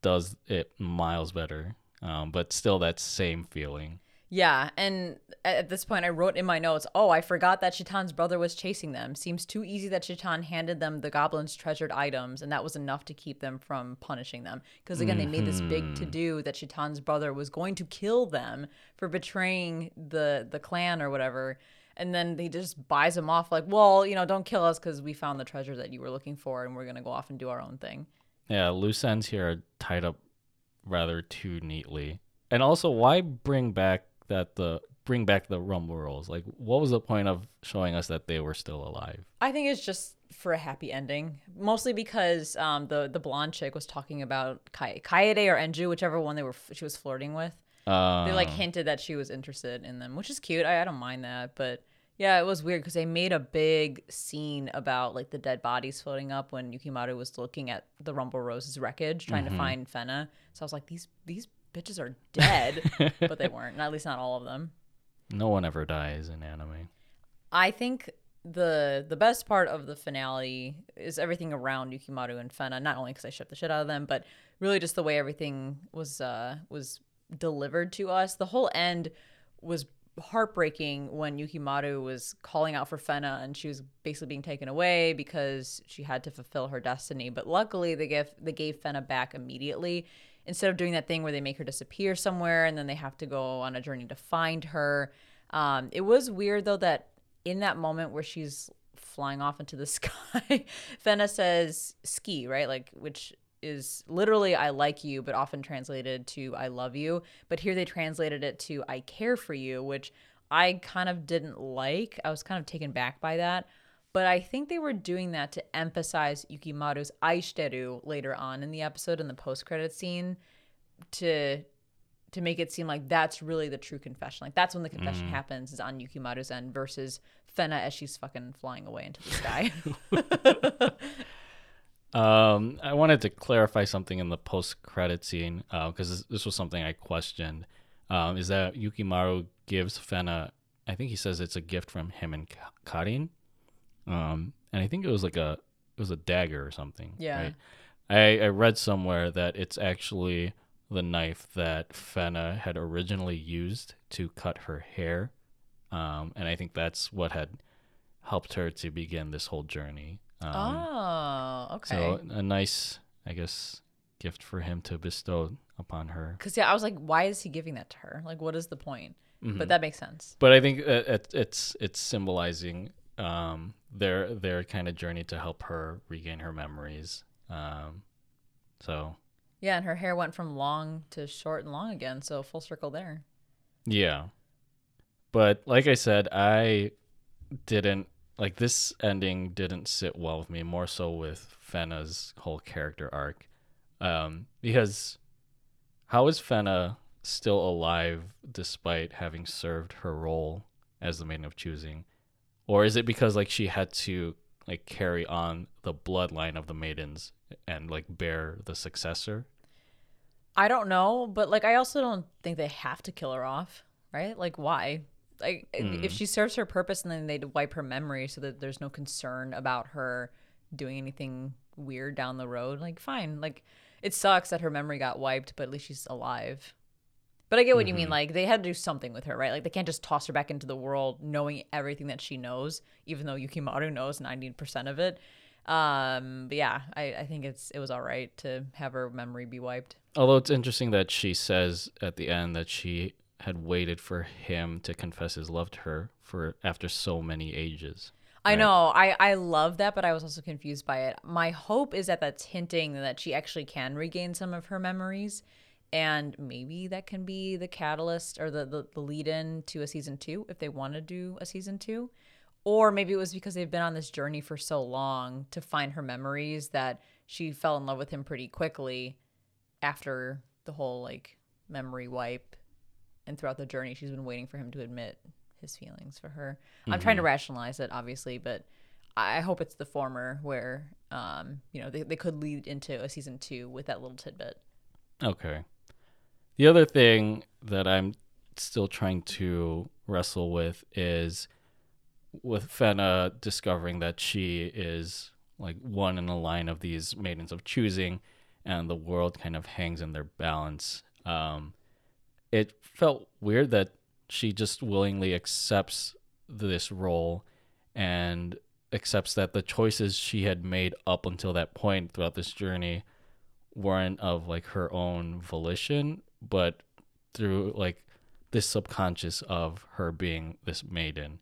does it miles better, um, but still that same feeling. Yeah, and at this point, I wrote in my notes, "Oh, I forgot that Shitan's brother was chasing them. Seems too easy that Chitan handed them the goblins' treasured items, and that was enough to keep them from punishing them. Because again, they made this big to do that Shitan's brother was going to kill them for betraying the the clan or whatever." And then he just buys them off, like, "Well, you know, don't kill us because we found the treasure that you were looking for, and we're gonna go off and do our own thing." Yeah, loose ends here are tied up rather too neatly. And also, why bring back that the bring back the Rumble Rose? Like, what was the point of showing us that they were still alive? I think it's just for a happy ending, mostly because um, the the blonde chick was talking about Kai- Kaede or Enju, whichever one they were she was flirting with. Uh, They like hinted that she was interested in them, which is cute. I, I don't mind that, but yeah, it was weird because they made a big scene about like the dead bodies floating up when Yukimaru was looking at the Rumble Rose's wreckage, trying to find Fena. So I was like, these these bitches are dead, but they weren't. At least not all of them. no one ever dies in anime. I think the the best part of the finale is everything around Yukimaru and Fena. Not only because I shipped the shit out of them, but really just the way everything was uh, was delivered to us. The whole end was heartbreaking when Yukimaru was calling out for Fena and she was basically being taken away because she had to fulfill her destiny. But luckily, they gave they gave Fena back immediately instead of doing that thing where they make her disappear somewhere and then they have to go on a journey to find her. Um, it was weird though that in that moment where she's flying off into the sky, Fena says ski, right? Like, which is literally I like you, but often translated to I love you. But here they translated it to I care for you, which I kind of didn't like. I was kind of taken back by that. But I think they were doing that to emphasize Yukimaru's aishiteru later on in the episode in the post credit scene to to make it seem like that's really the true confession. Like that's when the confession mm. happens is on Yukimaru's end versus Fena as she's fucking flying away into the sky. Um, I wanted to clarify something in the post-credit scene because this, this was something I questioned. Um, is that Yukimaru gives Fena? I think he says it's a gift from him and Ka- Karin. Um, and I think it was like a it was a dagger or something. Yeah. Right? I I read somewhere that it's actually the knife that Fena had originally used to cut her hair. Um, and I think that's what had helped her to begin this whole journey. Um, oh, okay. so a nice, I guess, gift for him to bestow upon her. Because yeah, I was like, why is he giving that to her? Like, what is the point? Mm-hmm. But that makes sense. But I think it, it, it's it's symbolizing um, their their kind of journey to help her regain her memories. Um, so Yeah, and her hair went from long to short and long again, so full circle there. yeah, but like I said, I didn't like this ending. Didn't sit well with me. More so with Fena's whole character arc, um, because how is Fena still alive despite having served her role as the maiden of choosing? Or is it because like she had to like carry on the bloodline of the maidens and like bear the successor? I don't know, but like, I also don't think they have to kill her off, right? Like, why? Like, if she serves her purpose and then they wipe her memory so that there's no concern about her doing anything weird down the road, like, fine. Like, it sucks that her memory got wiped, but at least she's alive. But I get what you mean. Like, they had to do something with her, right? Like, they can't just toss her back into the world knowing everything that she knows, even though Yukimaru knows 90% of it. Um, but yeah, I, I think it's it was all right to have her memory be wiped. Although it's interesting that she says at the end that she had waited for him to confess his love to her for after so many ages. I Right. know. I I love that, but I was also confused by it. My hope is that that's hinting that she actually can regain some of her memories, and maybe that can be the catalyst or the the, the lead in to a season two if they want to do a season two, or maybe it was because they've been on this journey for so long to find her memories that she fell in love with him pretty quickly after the whole like memory wipe, and throughout the journey she's been waiting for him to admit his feelings for her. I'm trying to rationalize it, obviously, but I hope it's the former where, um, you know, they, they could lead into a season two with that little tidbit. Okay. The other thing that I'm still trying to wrestle with is with Fena discovering that she is like one in a line of these maidens of choosing, and the world kind of hangs in their balance. Um, it felt weird that she just willingly accepts this role and accepts that the choices she had made up until that point throughout this journey weren't of like her own volition, but through like this subconscious of her being this maiden.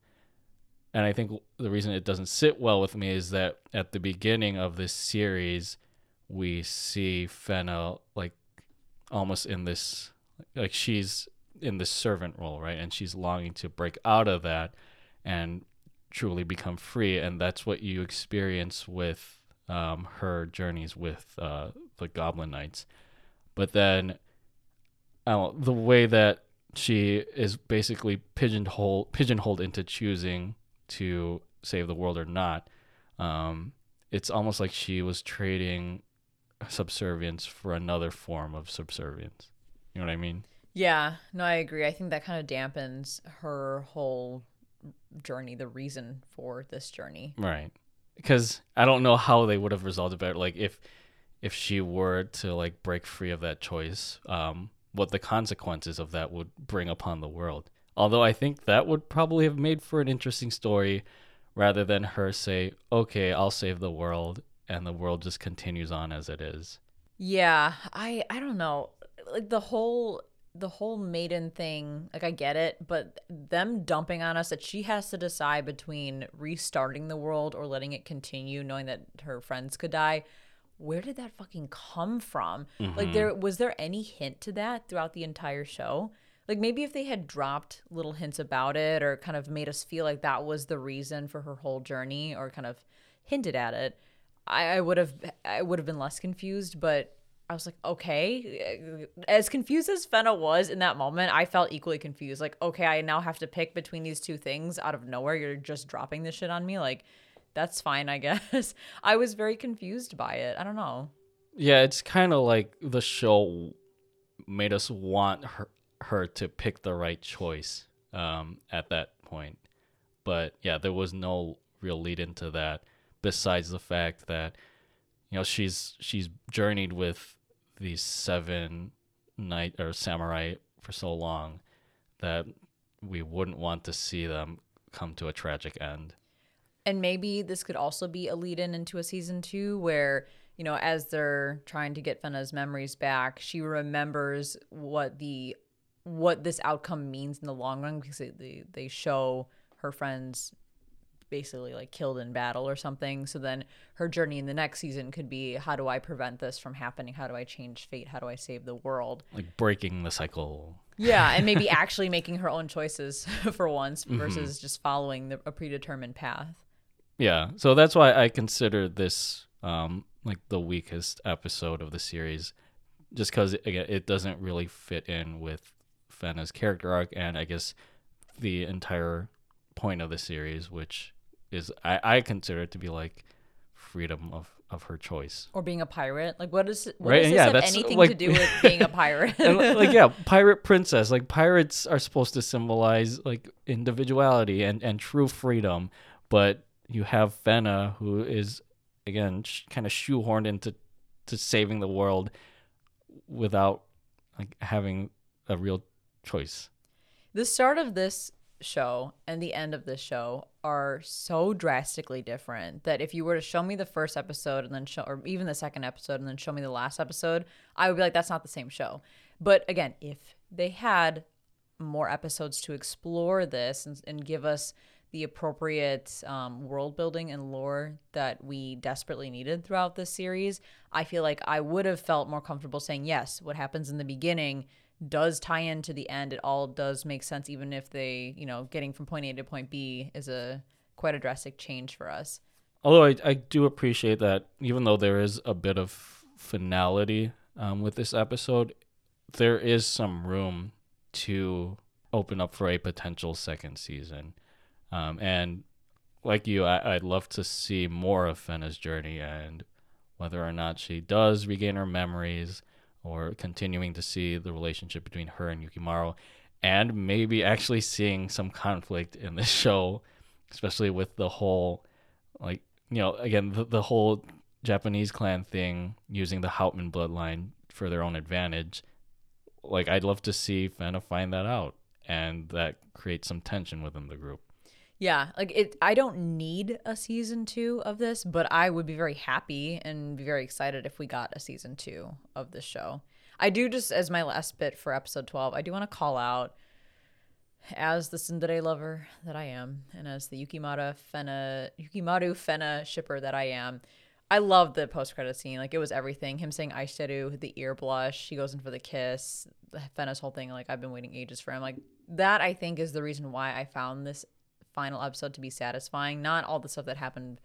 And I think the reason it doesn't sit well with me is that at the beginning of this series, we see Fena like almost in this like she's in the servant role, right? And she's longing to break out of that and truly become free. And that's what you experience with um, her journeys with uh, the Goblin Knights. But then uh, the way that she is basically pigeonholed pigeonholed into choosing to save the world or not. Um, it's almost like she was trading subservience for another form of subservience. You know what I mean? Yeah, no, I agree. I think that kind of dampens her whole journey, the reason for this journey. Right. Because I don't know how they would have resolved it better. Like if if she were to like break free of that choice, um, what the consequences of that would bring upon the world. Although I think that would probably have made for an interesting story rather than her say, "Okay, I'll save the world," and the world just continues on as it is. Yeah, I I don't know. Like the whole the whole maiden thing, like I get it, but them dumping on us that she has to decide between restarting the world or letting it continue knowing that her friends could die. Where did that fucking come from? Mm-hmm. Like there was there any hint to that throughout the entire show? Like maybe if they had dropped little hints about it or kind of made us feel like that was the reason for her whole journey or kind of hinted at it, I, I would have I would have been less confused, but I was like, okay. As confused as Fena was in that moment, I felt equally confused. Like, okay, I now have to pick between these two things out of nowhere. You're just dropping this shit on me. Like, that's fine, I guess. I was very confused by it. I don't know. Yeah, it's kind of like the show made us want her her to pick the right choice um, at that point. But yeah, there was no real lead into that besides the fact that you know she's she's journeyed with these seven knight or samurai for so long that we wouldn't want to see them come to a tragic end. And maybe this could also be a lead in into a season two where, you know, as they're trying to get Fena's memories back, she remembers what the what this outcome means in the long run because they, they show her friends basically like killed in battle or something. So then her journey in the next season could be how do I prevent this from happening? How do I change fate? How do I save the world? Like breaking the cycle. Yeah, and maybe actually making her own choices for once versus just following the, a predetermined path. Yeah, so that's why I consider this um, like the weakest episode of the series, just because again it doesn't really fit in with Fena's character arc, and I guess the entire point of the series, which is I, I consider it to be like freedom of, of her choice. Or being a pirate. Like what is what Right, does this yeah, that's, anything like- to do with being a pirate? and like yeah, pirate princess. Like pirates are supposed to symbolize like individuality and and true freedom, but you have Fena who is again sh- kind of shoehorned into to saving the world without like having a real choice. the start of this show and the end of this show are so drastically different that if you were to show me the first episode and then show or even the second episode and then show me the last episode i would be like that's not the same show. But again if they had more episodes to explore this and, and give us the appropriate um, world building and lore that we desperately needed throughout this series i feel like i would have felt more comfortable saying yes what happens in the beginning does tie into the end. It all does make sense, even if they, you know, getting from point A to point B is a quite a drastic change for us. Although I, I do appreciate that, even though there is a bit of finality um, with this episode, there is some room to open up for a potential second season. Um, and like you, I, I'd love to see more of Fena's journey and whether or not she does regain her memories or continuing to see the relationship between her and Yukimaru and maybe actually seeing some conflict in this show especially with the whole, like you know, again the, the whole Japanese clan thing using the Houtman bloodline for their own advantage. Like I'd love to see Fena find that out, and that creates some tension within the group. Yeah, like it I don't need a season 2 of this, but I would be very happy and be very excited if we got a season 2 of this show. I do just as my last bit for episode 12, I do want to call out as the tsundere lover that I am and as the Yukimata Fena Yukimaru Fena shipper that I am. I love the post credit scene. Like it was everything. Him saying Aishiteru, the ear blush, he goes in for the kiss, Fena's whole thing, like I've been waiting ages for him. Like that I think is the reason why I found this final episode to be satisfying. Not all the stuff that happened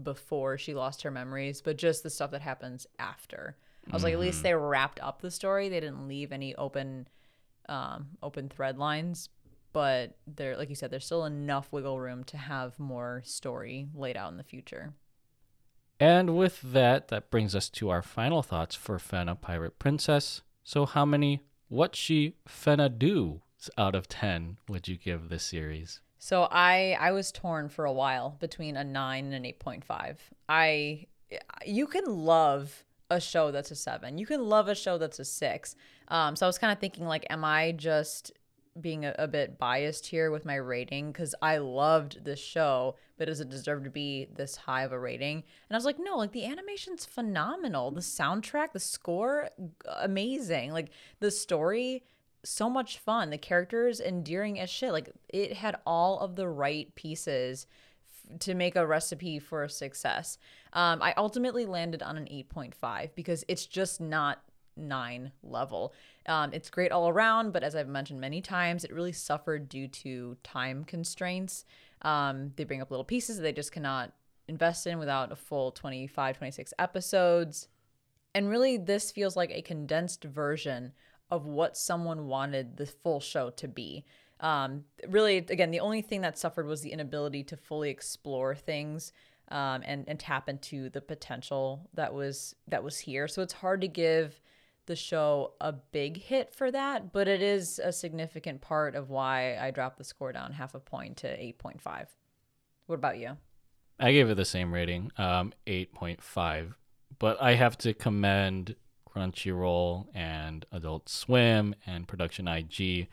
before she lost her memories, but just the stuff that happens after. I was mm-hmm. like, at least mm-hmm. they wrapped up the story. They didn't leave any open um, open thread lines, but there, like you said, there's still enough wiggle room to have more story laid out in the future. And with that, that brings us to our final thoughts for Fena Pirate Princess. So, how many what she Fena do out of 10 would you give this series? So I I was torn for a while between a 9 and an 8.5. I you can love a show that's a 7. You can love a show that's a 6. Um so I was kind of thinking like am I just being a, a bit biased here with my rating cuz I loved this show, but does it deserve to be this high of a rating? And I was like, no, like the animation's phenomenal. The soundtrack, the score amazing. Like the story so much fun. The characters endearing as shit. Like it had all of the right pieces f- to make a recipe for success. Um, I ultimately landed on an 8.5 because it's just not nine level. Um, it's great all around, but as I've mentioned many times, it really suffered due to time constraints. Um, they bring up little pieces that they just cannot invest in without a full 25, 26 episodes. And really, this feels like a condensed version of what someone wanted the full show to be. Um, really, again, the only thing that suffered was the inability to fully explore things um, and and tap into the potential that was that was here. So it's hard to give the show a big hit for that, but it is a significant part of why I dropped the score down half a point to eight point five. What about you? I gave it the same rating, um, eight point five, but I have to commend Crunchyroll and Adult Swim and Production IG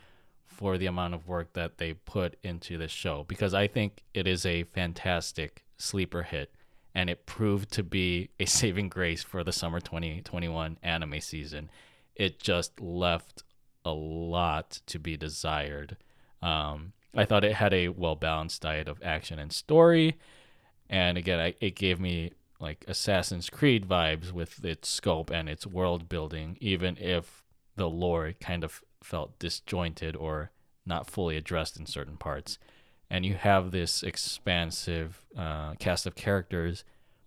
for the amount of work that they put into this show because I think it is a fantastic sleeper hit and it proved to be a saving grace for the summer 2021 anime season. It just left a lot to be desired. Um, I thought it had a well balanced diet of action and story. And again, I, it gave me like Assassin's Creed vibes with its scope and its world building, even if the lore kind of felt disjointed or not fully addressed in certain parts. And you have this expansive uh, cast of characters,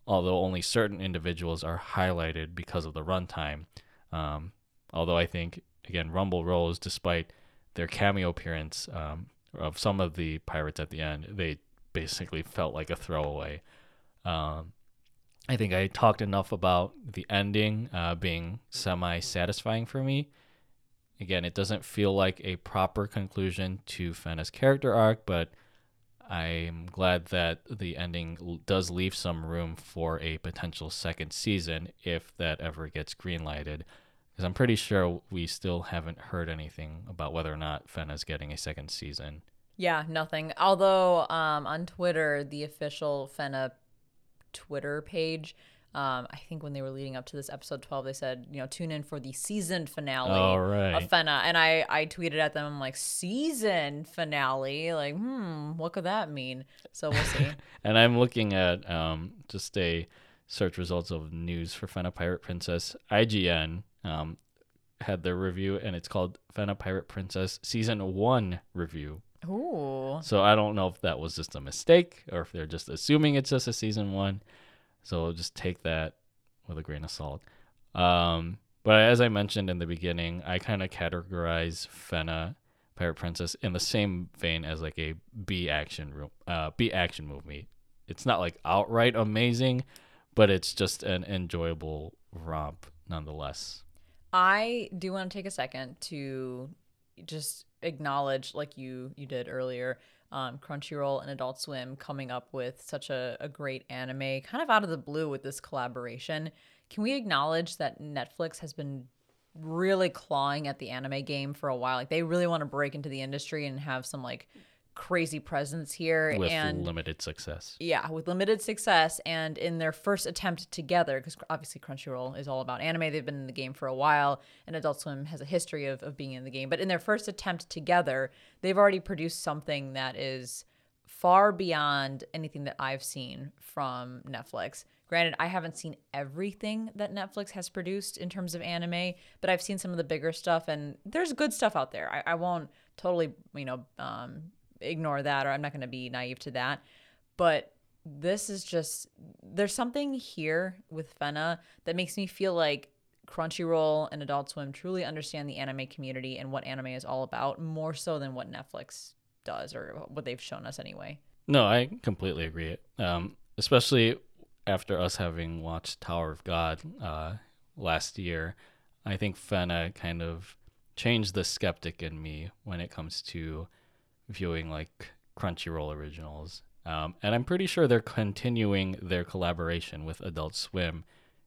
although only certain individuals are highlighted because of the runtime. Um, although I think, again, Rumble Rose, despite their cameo appearance um, of some of the pirates at the end, they basically felt like a throwaway. Um, I think I talked enough about the ending uh, being semi satisfying for me. Again, it doesn't feel like a proper conclusion to Fena's character arc, but I'm glad that the ending does leave some room for a potential second season if that ever gets greenlighted. Because I'm pretty sure we still haven't heard anything about whether or not Fena's getting a second season. Yeah, nothing. Although um, on Twitter, the official Fena Twitter page. Um, I think when they were leading up to this episode 12, they said, you know, tune in for the season finale right. of Fena. And I, I tweeted at them, I'm like, season finale? Like, hmm, what could that mean? So we'll see. and I'm looking at um, just a search results of news for Fena Pirate Princess. IGN um, had their review, and it's called Fena Pirate Princess Season 1 Review. Ooh. So I don't know if that was just a mistake or if they're just assuming it's just a season one. So just take that with a grain of salt. Um, but as I mentioned in the beginning, I kind of categorize Fena Pirate Princess in the same vein as like a B action uh, B action movie. It's not like outright amazing, but it's just an enjoyable romp nonetheless. I do want to take a second to just acknowledge like you you did earlier um, Crunchyroll and Adult Swim coming up with such a, a great anime, kind of out of the blue with this collaboration. Can we acknowledge that Netflix has been really clawing at the anime game for a while? Like they really want to break into the industry and have some like crazy presence here with and limited success. yeah, with limited success and in their first attempt together, because obviously Crunchyroll is all about anime. They've been in the game for a while, and Adult Swim has a history of, of being in the game. But in their first attempt together, they've already produced something that is far beyond anything that I've seen from Netflix. Granted, I haven't seen everything that Netflix has produced in terms of anime, but I've seen some of the bigger stuff, and there's good stuff out there. I, I won't totally, you know, um, ignore that, or I'm not going to be naive to that. But this is just there's something here with Fena that makes me feel like Crunchyroll and Adult Swim truly understand the anime community and what anime is all about more so than what Netflix does or what they've shown us anyway. No, I completely agree. Um, especially after us having watched Tower of God uh, last year, I think Fena kind of changed the skeptic in me when it comes to viewing like Crunchyroll originals. Um, and I'm pretty sure they're continuing their collaboration with Adult Swim,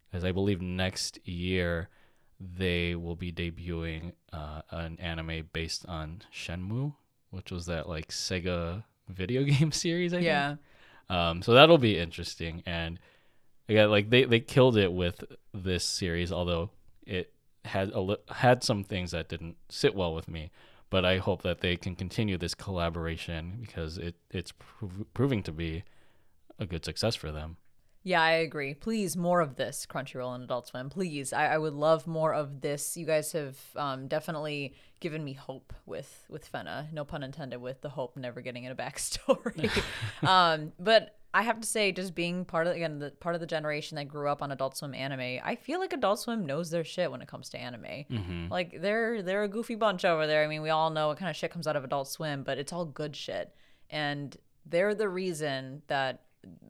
because I believe next year they will be debuting uh, an anime based on Shenmue, which was that like Sega video game series. I Yeah. think. Um, so that'll be interesting, and again, like they they killed it with this series, although it had a li- had some things that didn't sit well with me. But I hope that they can continue this collaboration because it it's prov- proving to be a good success for them. Yeah, I agree. Please, more of this, Crunchyroll and Adult Swim. Please, I, I would love more of this. You guys have um, definitely given me hope with with Fena. No pun intended with the hope never getting in a backstory. um, but I have to say, just being part of again the part of the generation that grew up on Adult Swim anime, I feel like Adult Swim knows their shit when it comes to anime. Mm-hmm. Like they're they're a goofy bunch over there. I mean, we all know what kind of shit comes out of Adult Swim, but it's all good shit, and they're the reason that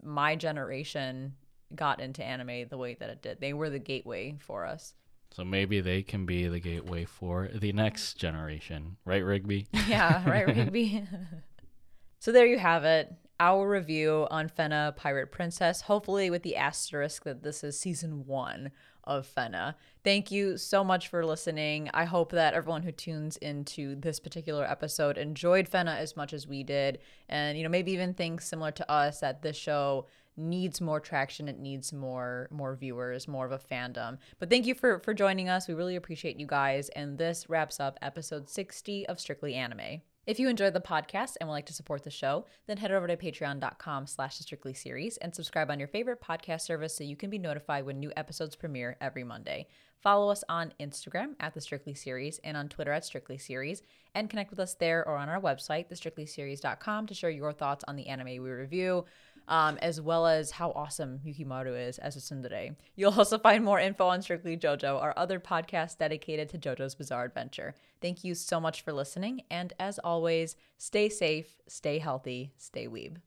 my generation got into anime the way that it did. They were the gateway for us. So maybe they can be the gateway for the next generation, right, Rigby? Yeah, right, Rigby. so there you have it. Our review on Fena Pirate Princess, hopefully with the asterisk that this is season one of Fena. Thank you so much for listening. I hope that everyone who tunes into this particular episode enjoyed Fena as much as we did. And, you know, maybe even thinks similar to us that this show needs more traction it needs more more viewers more of a fandom but thank you for for joining us we really appreciate you guys and this wraps up episode 60 of strictly anime if you enjoyed the podcast and would like to support the show, then head over to patreon.com slash strictly series and subscribe on your favorite podcast service so you can be notified when new episodes premiere every Monday. Follow us on Instagram at the Strictly Series and on Twitter at Strictly Series, and connect with us there or on our website, thestrictlyseries.com, to share your thoughts on the anime we review um, as well as how awesome Yukimaru is as a tsundere. You'll also find more info on Strictly JoJo, our other podcast dedicated to JoJo's Bizarre Adventure. Thank you so much for listening, and as always, stay safe, stay healthy, stay weeb.